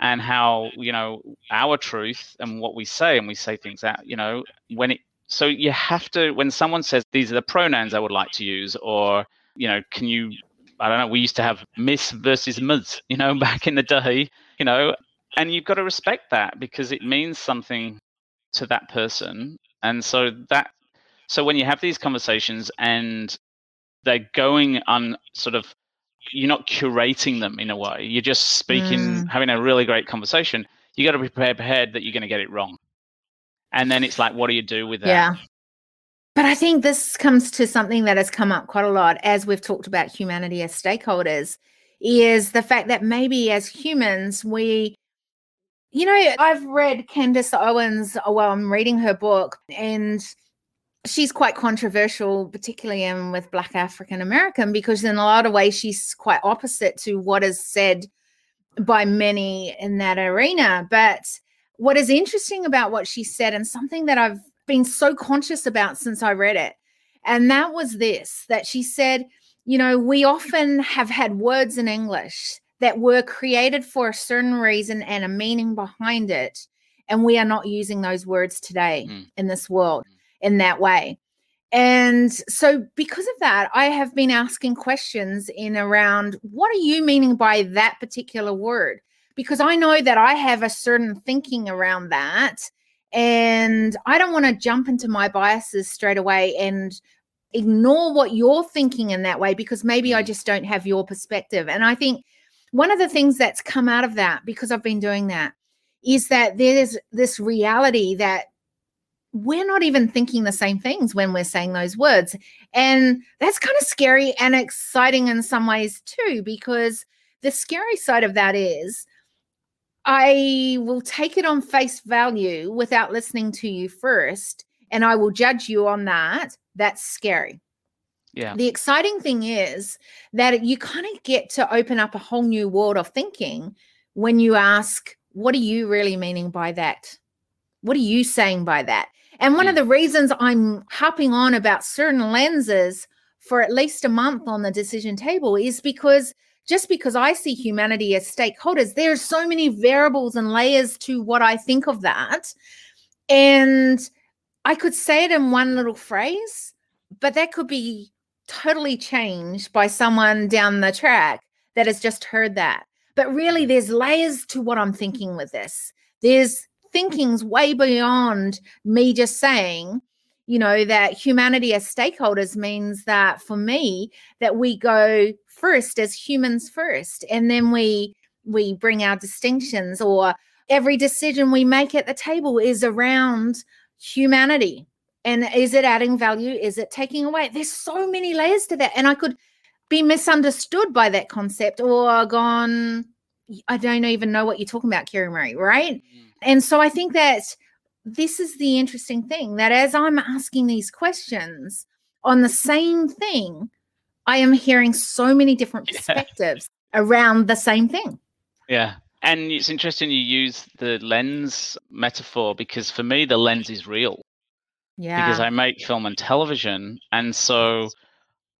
and how you know our truth and what we say and we say things out you know when it so you have to when someone says these are the pronouns i would like to use or you know can you i don't know we used to have miss versus ms you know back in the day you know and you've got to respect that because it means something to that person and so that so when you have these conversations and they're going on sort of you're not curating them in a way. You're just speaking, mm. having a really great conversation. You got to be prepared that you're going to get it wrong. And then it's like, what do you do with that? Yeah. But I think this comes to something that has come up quite a lot as we've talked about humanity as stakeholders is the fact that maybe as humans, we, you know, I've read Candace Owens well, I'm reading her book, and she's quite controversial, particularly in with Black African American, because in a lot of ways she's quite opposite to what is said by many in that arena. But what is interesting about what she said, and something that I've been so conscious about since I read it, and that was this that she said, you know, we often have had words in English that were created for a certain reason and a meaning behind it. And we are not using those words today mm. in this world in that way. And so, because of that, I have been asking questions in around what are you meaning by that particular word? Because I know that I have a certain thinking around that. And I don't want to jump into my biases straight away and ignore what you're thinking in that way because maybe I mm. just don't have your perspective. And I think one of the things that's come out of that, because I've been doing that, is that there's this reality that we're not even thinking the same things when we're saying those words. And that's kind of scary and exciting in some ways too, because the scary side of that is I will take it on face value without listening to you first, and I will judge you on that. That's scary. Yeah. The exciting thing is that you kind of get to open up a whole new world of thinking when you ask, What are you really meaning by that? What are you saying by that? And one of mm. the reasons I'm hopping on about certain lenses for at least a month on the decision table is because just because I see humanity as stakeholders, there's so many variables and layers to what I think of that. And I could say it in one little phrase, but that could be totally changed by someone down the track that has just heard that. But really, mm. there's layers to what I'm thinking with this. There's thinking's way beyond me just saying, you know, that humanity as stakeholders means that for me, that we go first as humans first, and then we we bring our distinctions or every decision we make at the table is around humanity. And is it adding value? Is it taking away? There's so many layers to that. And I could be misunderstood by that concept or gone, I don't even know what you're talking about, Kerry murray right? Mm. And so I think that this is the interesting thing that as I'm asking these questions on the same thing, I am hearing so many different perspectives yeah. around the same thing. Yeah. And it's interesting you use the lens metaphor because for me, the lens is real. Yeah. Because I make film and television. And so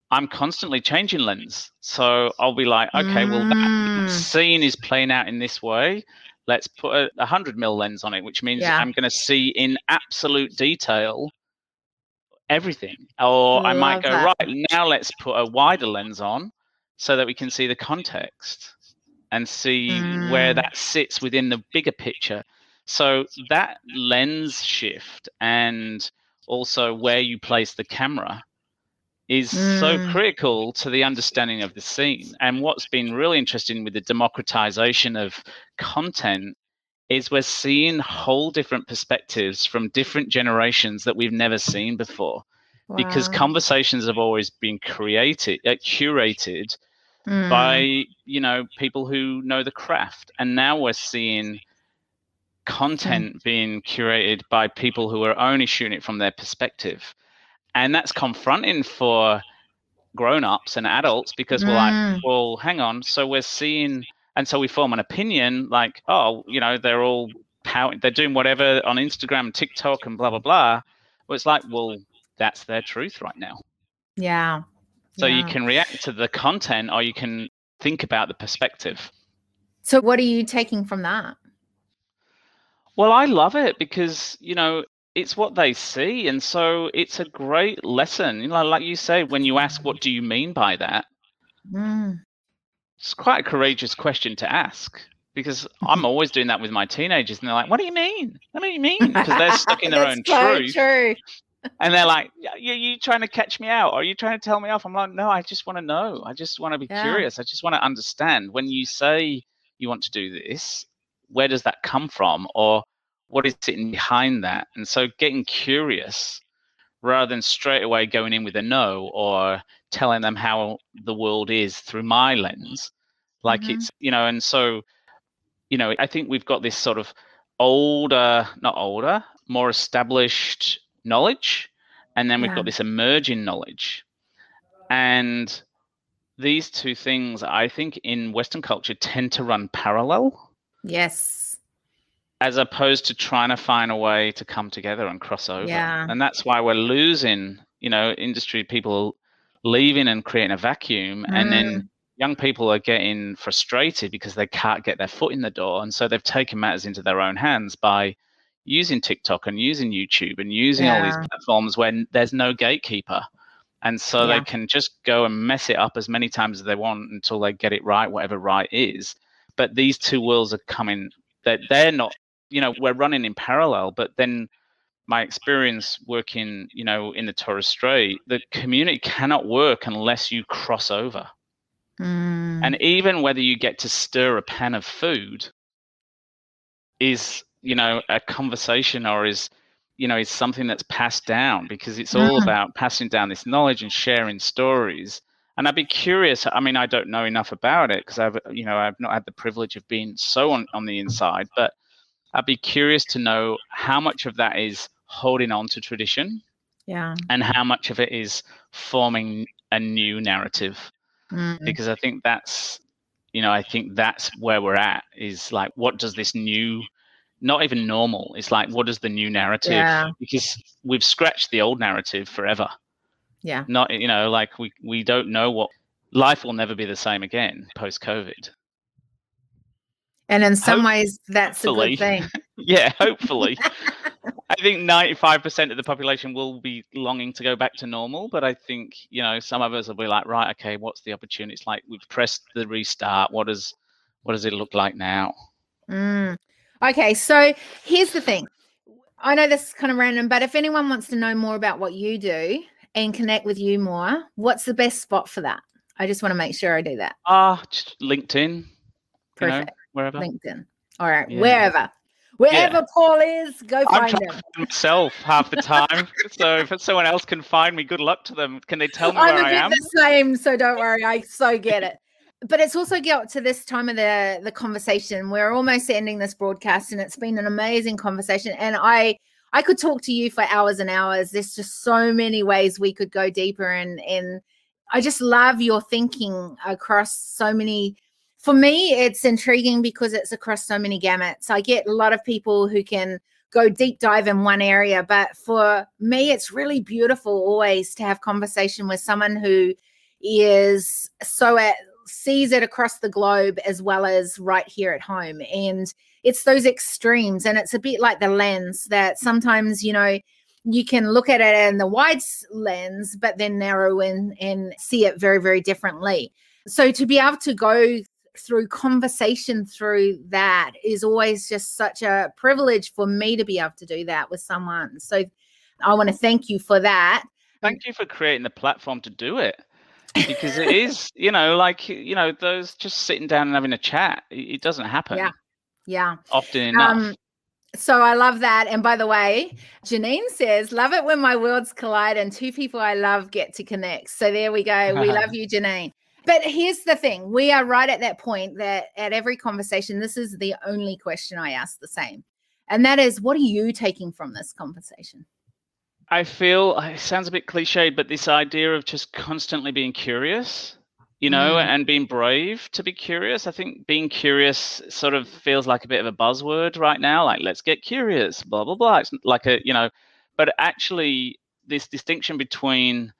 I'm constantly changing lens. So I'll be like, okay, mm. well, that mm. scene is playing out in this way let's put a, 100 mil lens on it, which means yeah. I'm going to see in absolute detail everything. Or Love I might go, that. right, now let's put a wider lens on so that we can see the context and see mm. where that sits within the bigger picture. So that lens shift and also where you place the camera is mm. so critical to the understanding of the scene. And what's been really interesting with the democratization of content is we're seeing whole different perspectives from different generations that we've never seen before. Wow. Because conversations have always been created, uh, curated mm. by you know people who know the craft, and now we're seeing content mm. being curated by people who are only shooting it from their perspective and that's confronting for grown-ups and adults because we're like mm. well hang on. So we're seeing and so we form an opinion like oh you know they're all pouting they're doing whatever on instagram tiktok and blah blah blah. Well it's like well that's their truth right now. Yeah. So yeah. you can react to the content or you can think about the perspective. So what are you taking from that? Well i love it because you know it's what they see and so it's a great lesson. You know like you say when you ask what do you mean by that? Mm. it's quite a courageous question to ask because i'm always doing that with my teenagers and they're like what do you mean? What do you mean? Because they're stuck in their own so truth. true. and they're like are you trying to catch me out? Are you trying to tell me off? I'm like no i just want to know. I just want to be yeah. curious. I just want to understand. When you say you want to do this where does that come from? Or what is sitting behind that? And so getting curious rather than straight away going in with a no or telling them how the world is through my lens like mm-hmm. it's you know and so you know i think we've got this sort of older not older more established knowledge and then we've yeah. got this emerging knowledge and these two things i think in western culture tend to run parallel yes as opposed to trying to find a way to come together and cross over. Yeah. And that's why we're losing, you know, industry people leaving and creating a vacuum. Mm. And then mm. young people are getting frustrated because they can't get their foot in the door. And so they've taken matters into their own hands by using TikTok and using YouTube and using yeah. all these platforms when there's no gatekeeper. And so yeah. they can just go and mess it up as many times as they want until they get it right, whatever right is. But these two worlds are coming that they're not you know we're running in parallel but then my experience working you know in the torres strait the community cannot work unless you cross over mm. and even whether you get to stir a pan of food is you know a conversation or is you know is something that's passed down because it's all mm. about passing down this knowledge and sharing stories and i'd be curious i mean i don't know enough about it because i've you know i've not had the privilege of being so on, on the inside but i'd be curious to know how much of that is holding on to tradition yeah. and how much of it is forming a new narrative. Mm. because i think that's you know i think that's where we're at is like what does this new not even normal it's like what is the new narrative yeah. because we've scratched the old narrative forever. Yeah. Not you know like we we don't know what life will never be the same again post covid and in some Hope, ways that's hopefully. a good thing yeah hopefully I think 95% of the population will be longing to go back to normal, but I think, you know, some of us will be like, right, okay, what's the opportunity? It's like we've pressed the restart. What does what does it look like now? Mm. Okay, so here's the thing. I know this is kind of random, but if anyone wants to know more about what you do and connect with you more, what's the best spot for that? I just want to make sure I do that. Ah, uh, LinkedIn. Perfect. You know, wherever. LinkedIn. All right, yeah. wherever. Wherever yeah. Paul is, go find I'm him. myself half the time. so if someone else can find me, good luck to them. Can they tell me I'm where I am? the same, so don't worry. I so get it. But it's also got to this time of the the conversation. We're almost ending this broadcast, and it's been an amazing conversation. And I I could talk to you for hours and hours. There's just so many ways we could go deeper, and and I just love your thinking across so many for me, it's intriguing because it's across so many gamuts. I get a lot of people who can go deep dive in one area, but for me, it's really beautiful always to have conversation with someone who is so at sees it across the globe as well as right here at home. And it's those extremes. And it's a bit like the lens that sometimes, you know, you can look at it in the wide lens, but then narrow in and see it very, very differently. So to be able to go through conversation through that is always just such a privilege for me to be able to do that with someone. So I want to thank you for that. Thank you for creating the platform to do it. because it is, you know, like, you know, those just sitting down and having a chat, it, doesn't happen. Yeah. Yeah. Often enough. Um, so I love that. And by the way, Janine says, love it when my worlds collide and two people I love get to connect. So there we go. We love you, Janine. But here's the thing we are right at that point that at every conversation, this is the only question I ask the same. And that is, what are you taking from this conversation? I feel it sounds a bit cliched, but this idea of just constantly being curious, you know, mm. and being brave to be curious. I think being curious sort of feels like a bit of a buzzword right now, like let's get curious, blah, blah, blah. It's like a, you know, but actually, this distinction between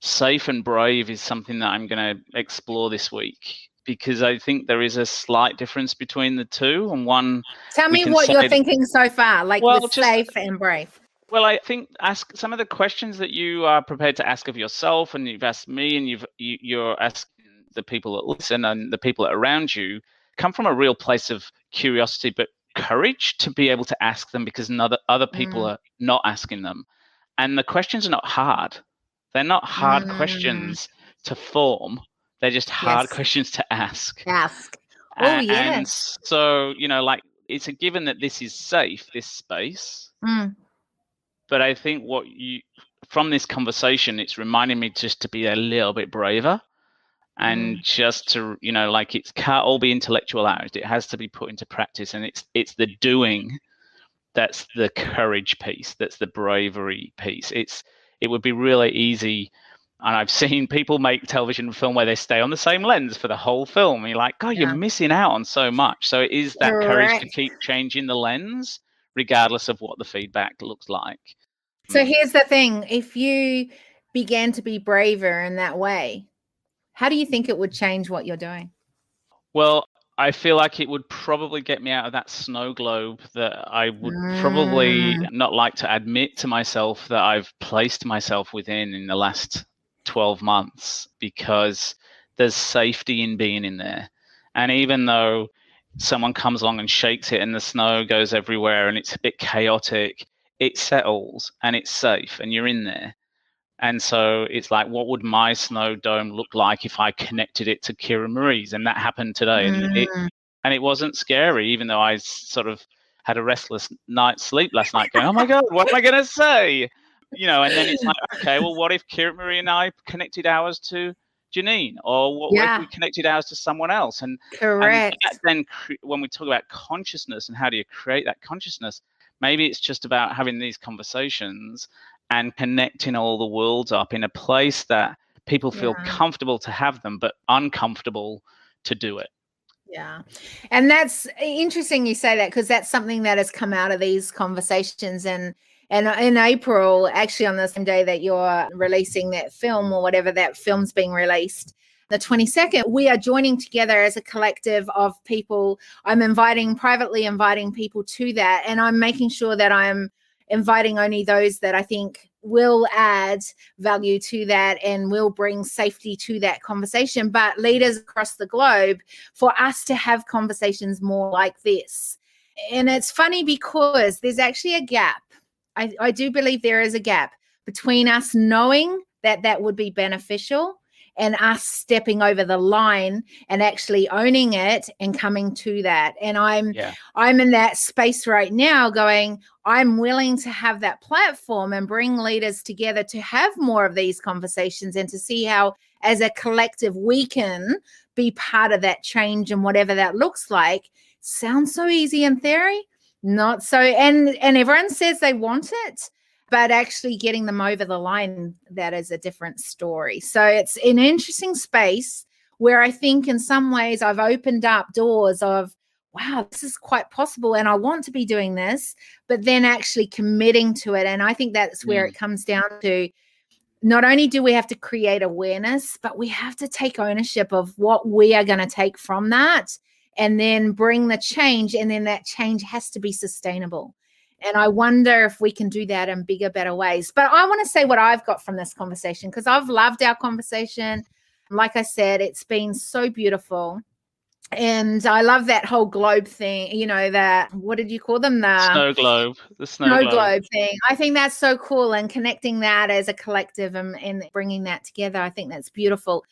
safe and brave is something that I'm going to explore this week because I think there is a slight difference between the two. And one, tell me what you're thinking so far, like well, just, safe and brave. Well, I think ask some of the questions that you are prepared to ask of yourself, and you've asked me, and you've you, you're asking the people that listen and the people around you, come from a real place of curiosity, but courage to be able to ask them because other other people mm. are not asking them, and the questions are not hard they're not hard mm. questions to form. They're just hard yes. questions to ask. Ask. Oh, yes. And so, you know, like it's a given that this is safe, this space. Mm. But I think what you, from this conversation, it's reminding me just to be a little bit braver and mm. just to, you know, like it can't all be intellectualized. It has to be put into practice. And it's, it's the doing that's the courage piece, that's the bravery piece. It's, it would be really easy. And I've seen people make television film where they stay on the same lens for the whole film. And you're like, God, yeah. you're missing out on so much. So it is that courage to keep changing the lens, regardless of what the feedback looks like. So hmm. here's the thing if you began to be braver in that way, how do you think it would change what you're doing? Well, I feel like it would probably get me out of that snow globe that I would mm. probably not like to admit to myself that I've placed myself within in the last 12 months because there's safety in being in there. And even though someone comes along and shakes it and the snow goes everywhere and it's a bit chaotic, it settles and it's safe and you're in there. And so it's like, what would my snow dome look like if I connected it to Kira Marie's? And that happened today. Mm. And, it, mm. and it wasn't scary, even though I sort of had a restless night's sleep last night, going, "Oh my god, what am I going to say?" You know, and then it's like, okay, well, what if Kira Marie and I connected ours to Janine, or what, yeah. if we connected ours to someone else? And correct. And then when we talk about consciousness and how do you create that consciousness, maybe it's just about having these conversations and connecting all the worlds up in a place that people feel yeah. comfortable to have them, but uncomfortable to do it. Yeah. And that's interesting you say that because that's something that has come out of these conversations and and in April, actually on the same day that you're releasing that film or whatever that film's being released, the 22nd, we are joining together as a collective of people. I'm inviting, privately inviting people to that. And I'm making sure that I'm inviting only those that I think will add value to that and will bring safety to that conversation. But leaders across the globe, for us to have conversations more like this. And it's funny because there's actually a gap. I, I do believe there is a gap between us knowing that that would be beneficial and us stepping over the line and actually owning it and coming to that and i'm yeah. i'm in that space right now going i'm willing to have that platform and bring leaders together to have more of these conversations and to see how as a collective we can be part of that change and whatever that looks like sounds so easy in theory not so and and everyone says they want it but actually getting them over the line, that is a different story. So it's an interesting space where I think in some ways I've opened up doors of, wow, this is quite possible and I want to be doing this, but then actually committing to it. And I think that's where mm. it comes down to not only do we have to create awareness, but we have to take ownership of what we are going to take from that and then bring the change. And then that change has to be sustainable. And I wonder if we can do that in bigger, better ways. But I want to say what I've got from this conversation because I've loved our conversation. Like I said, it's been so beautiful. And I love that whole globe thing, you know, that what did you call them? The snow globe. The snow, snow globe. globe. thing. I think that's so cool. And connecting that as a collective and, and bringing that together, I think that's beautiful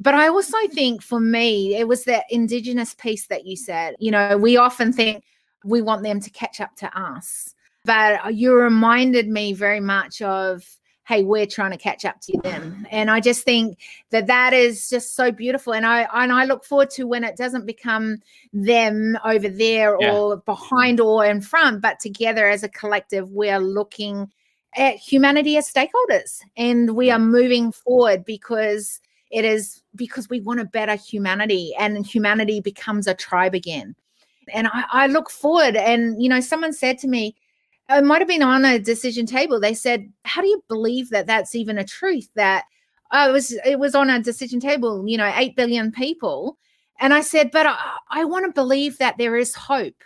but I also think for me, it was that Indigenous piece that you said. You know, we often think we want them to catch up to us. But you reminded me very much of, hey, we're trying to catch up to them. And I just think that that is just so beautiful. And I and I look forward to when it doesn't become them over there yeah. or behind or in front, but together as a collective, we're looking at humanity as stakeholders and we are moving forward because it is because we want a better humanity and humanity becomes a tribe again. And I, I look forward and you know, someone said to me, it might have been on a decision table. They said, "How do you believe that that's even a truth?" That oh, it was it was on a decision table. You know, eight billion people, and I said, "But I, I want to believe that there is hope.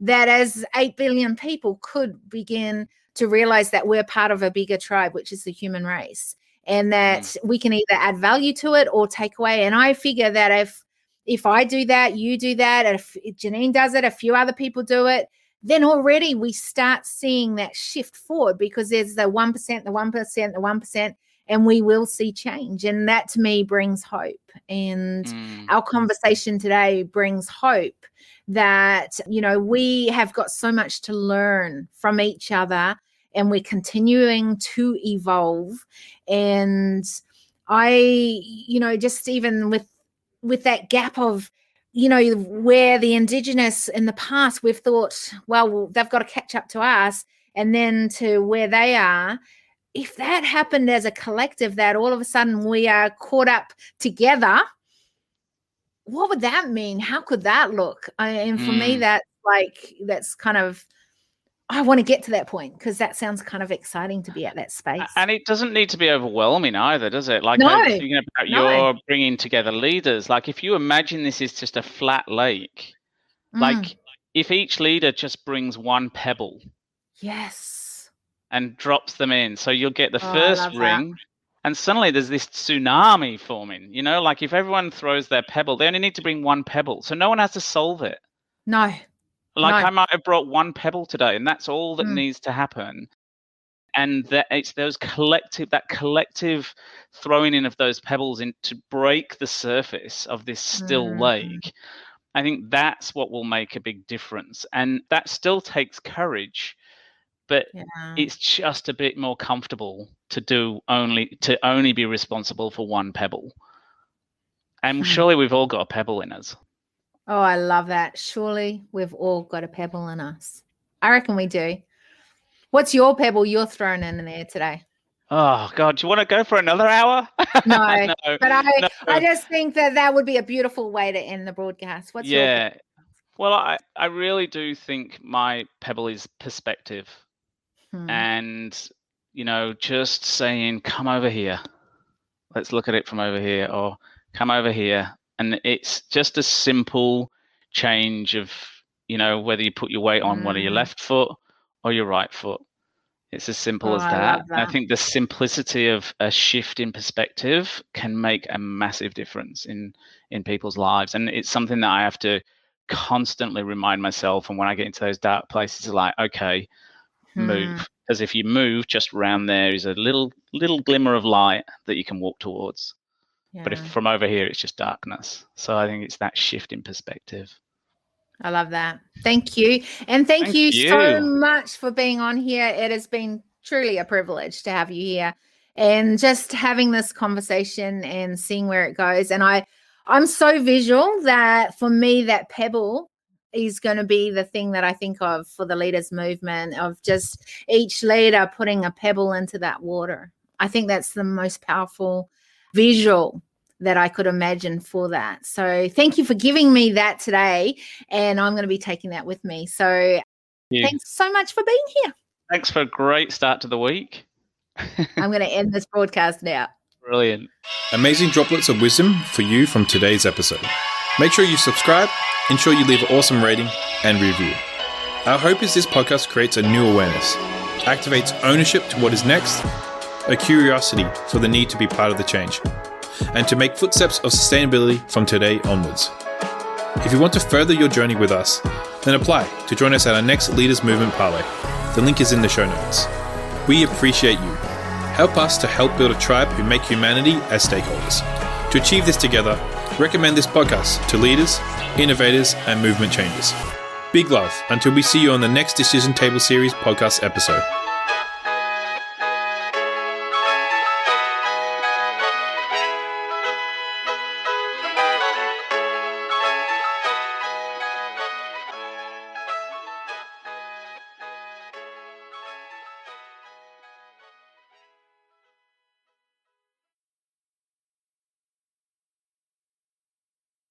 That as eight billion people could begin to realize that we're part of a bigger tribe, which is the human race, and that mm. we can either add value to it or take away. And I figure that if if I do that, you do that, if Janine does it, a few other people do it." Then already we start seeing that shift forward because there's the 1%, the 1%, the 1%, and we will see change. And that to me brings hope. And mm. our conversation today brings hope that, you know, we have got so much to learn from each other and we're continuing to evolve. And I, you know, just even with with that gap of you know, where the indigenous in the past, we've thought, well, they've got to catch up to us and then to where they are. If that happened as a collective, that all of a sudden we are caught up together, what would that mean? How could that look? I, and for mm. me, that like, that's kind of I want to get to that point because that sounds kind of exciting to be at that space. And it doesn't need to be overwhelming either, does it? Like no, thinking about no. your bringing together leaders. Like if you imagine this is just a flat lake, mm. like if each leader just brings one pebble, yes, and drops them in, so you'll get the oh, first ring. That. And suddenly there's this tsunami forming, you know, like if everyone throws their pebble, they only need to bring one pebble. So no one has to solve it. No, like no. I might have brought one pebble today, and that's all that mm. needs to happen. And that it's those collective, that collective throwing in of those pebbles in to break the surface of this still mm. lake. I think that's what will make a big difference. And that still takes courage, but yeah. it's just a bit more comfortable to do only to only be responsible for one pebble. And hmm. surely we've all got a pebble in us. Oh, I love that. Surely we've all got a pebble in us. I reckon we do. What's your pebble you're throwing in there today? Oh God, do you want to go for another hour? No, no but I, no. I just think that that would be a beautiful way to end the broadcast. What's yeah? well, I, I really do think my pebble is perspective, hmm. and you know, just saying, "Come over here, let's look at it from over here," or "Come over here," and it's just a simple change of you know whether you put your weight on mm. one of your hmm. left foot or your right foot it's as simple oh, as that. I, that. I think the simplicity of a shift in perspective can make a massive difference in in people's lives, and it's something that I have to constantly remind myself. And when I get into those dark places, like, okay, hmm. move, because if you move, just around there is a little little glimmer of light that you can walk towards. Yeah. But if from over here, it's just darkness. So I think it's that shift in perspective. I love that. Thank you. And thank, thank you, you, so much for being on here. It has been truly a privilege to have you here and just having this conversation and seeing where it goes. And I I'm so visual that for me that pebble is going to be the thing that I think of for the leaders movement of just each leader putting a pebble into that water. I think that's the most powerful visual that I could imagine for that. So thank you for giving me that today. And I'm going to be taking that with me. So yeah. thanks so much for being here. Thanks for a great start to the week. I'm going to end this broadcast now. Brilliant. Amazing droplets of wisdom for you from today's episode. Make sure you subscribe, ensure you leave an awesome rating and review. Our hope is this podcast creates a new awareness, activates ownership to what is next, a curiosity for the need to be part of the change and to make footsteps of sustainability from today onwards. If you want to further your journey with us, then apply to join us at our next Leaders Movement Parlay. The link is in the show notes. We appreciate you. Help us to help build a tribe who make humanity as stakeholders. To achieve this together, recommend this podcast to leaders, innovators, and movement changers. Big love until we see you on the next Decision Table Series podcast episode.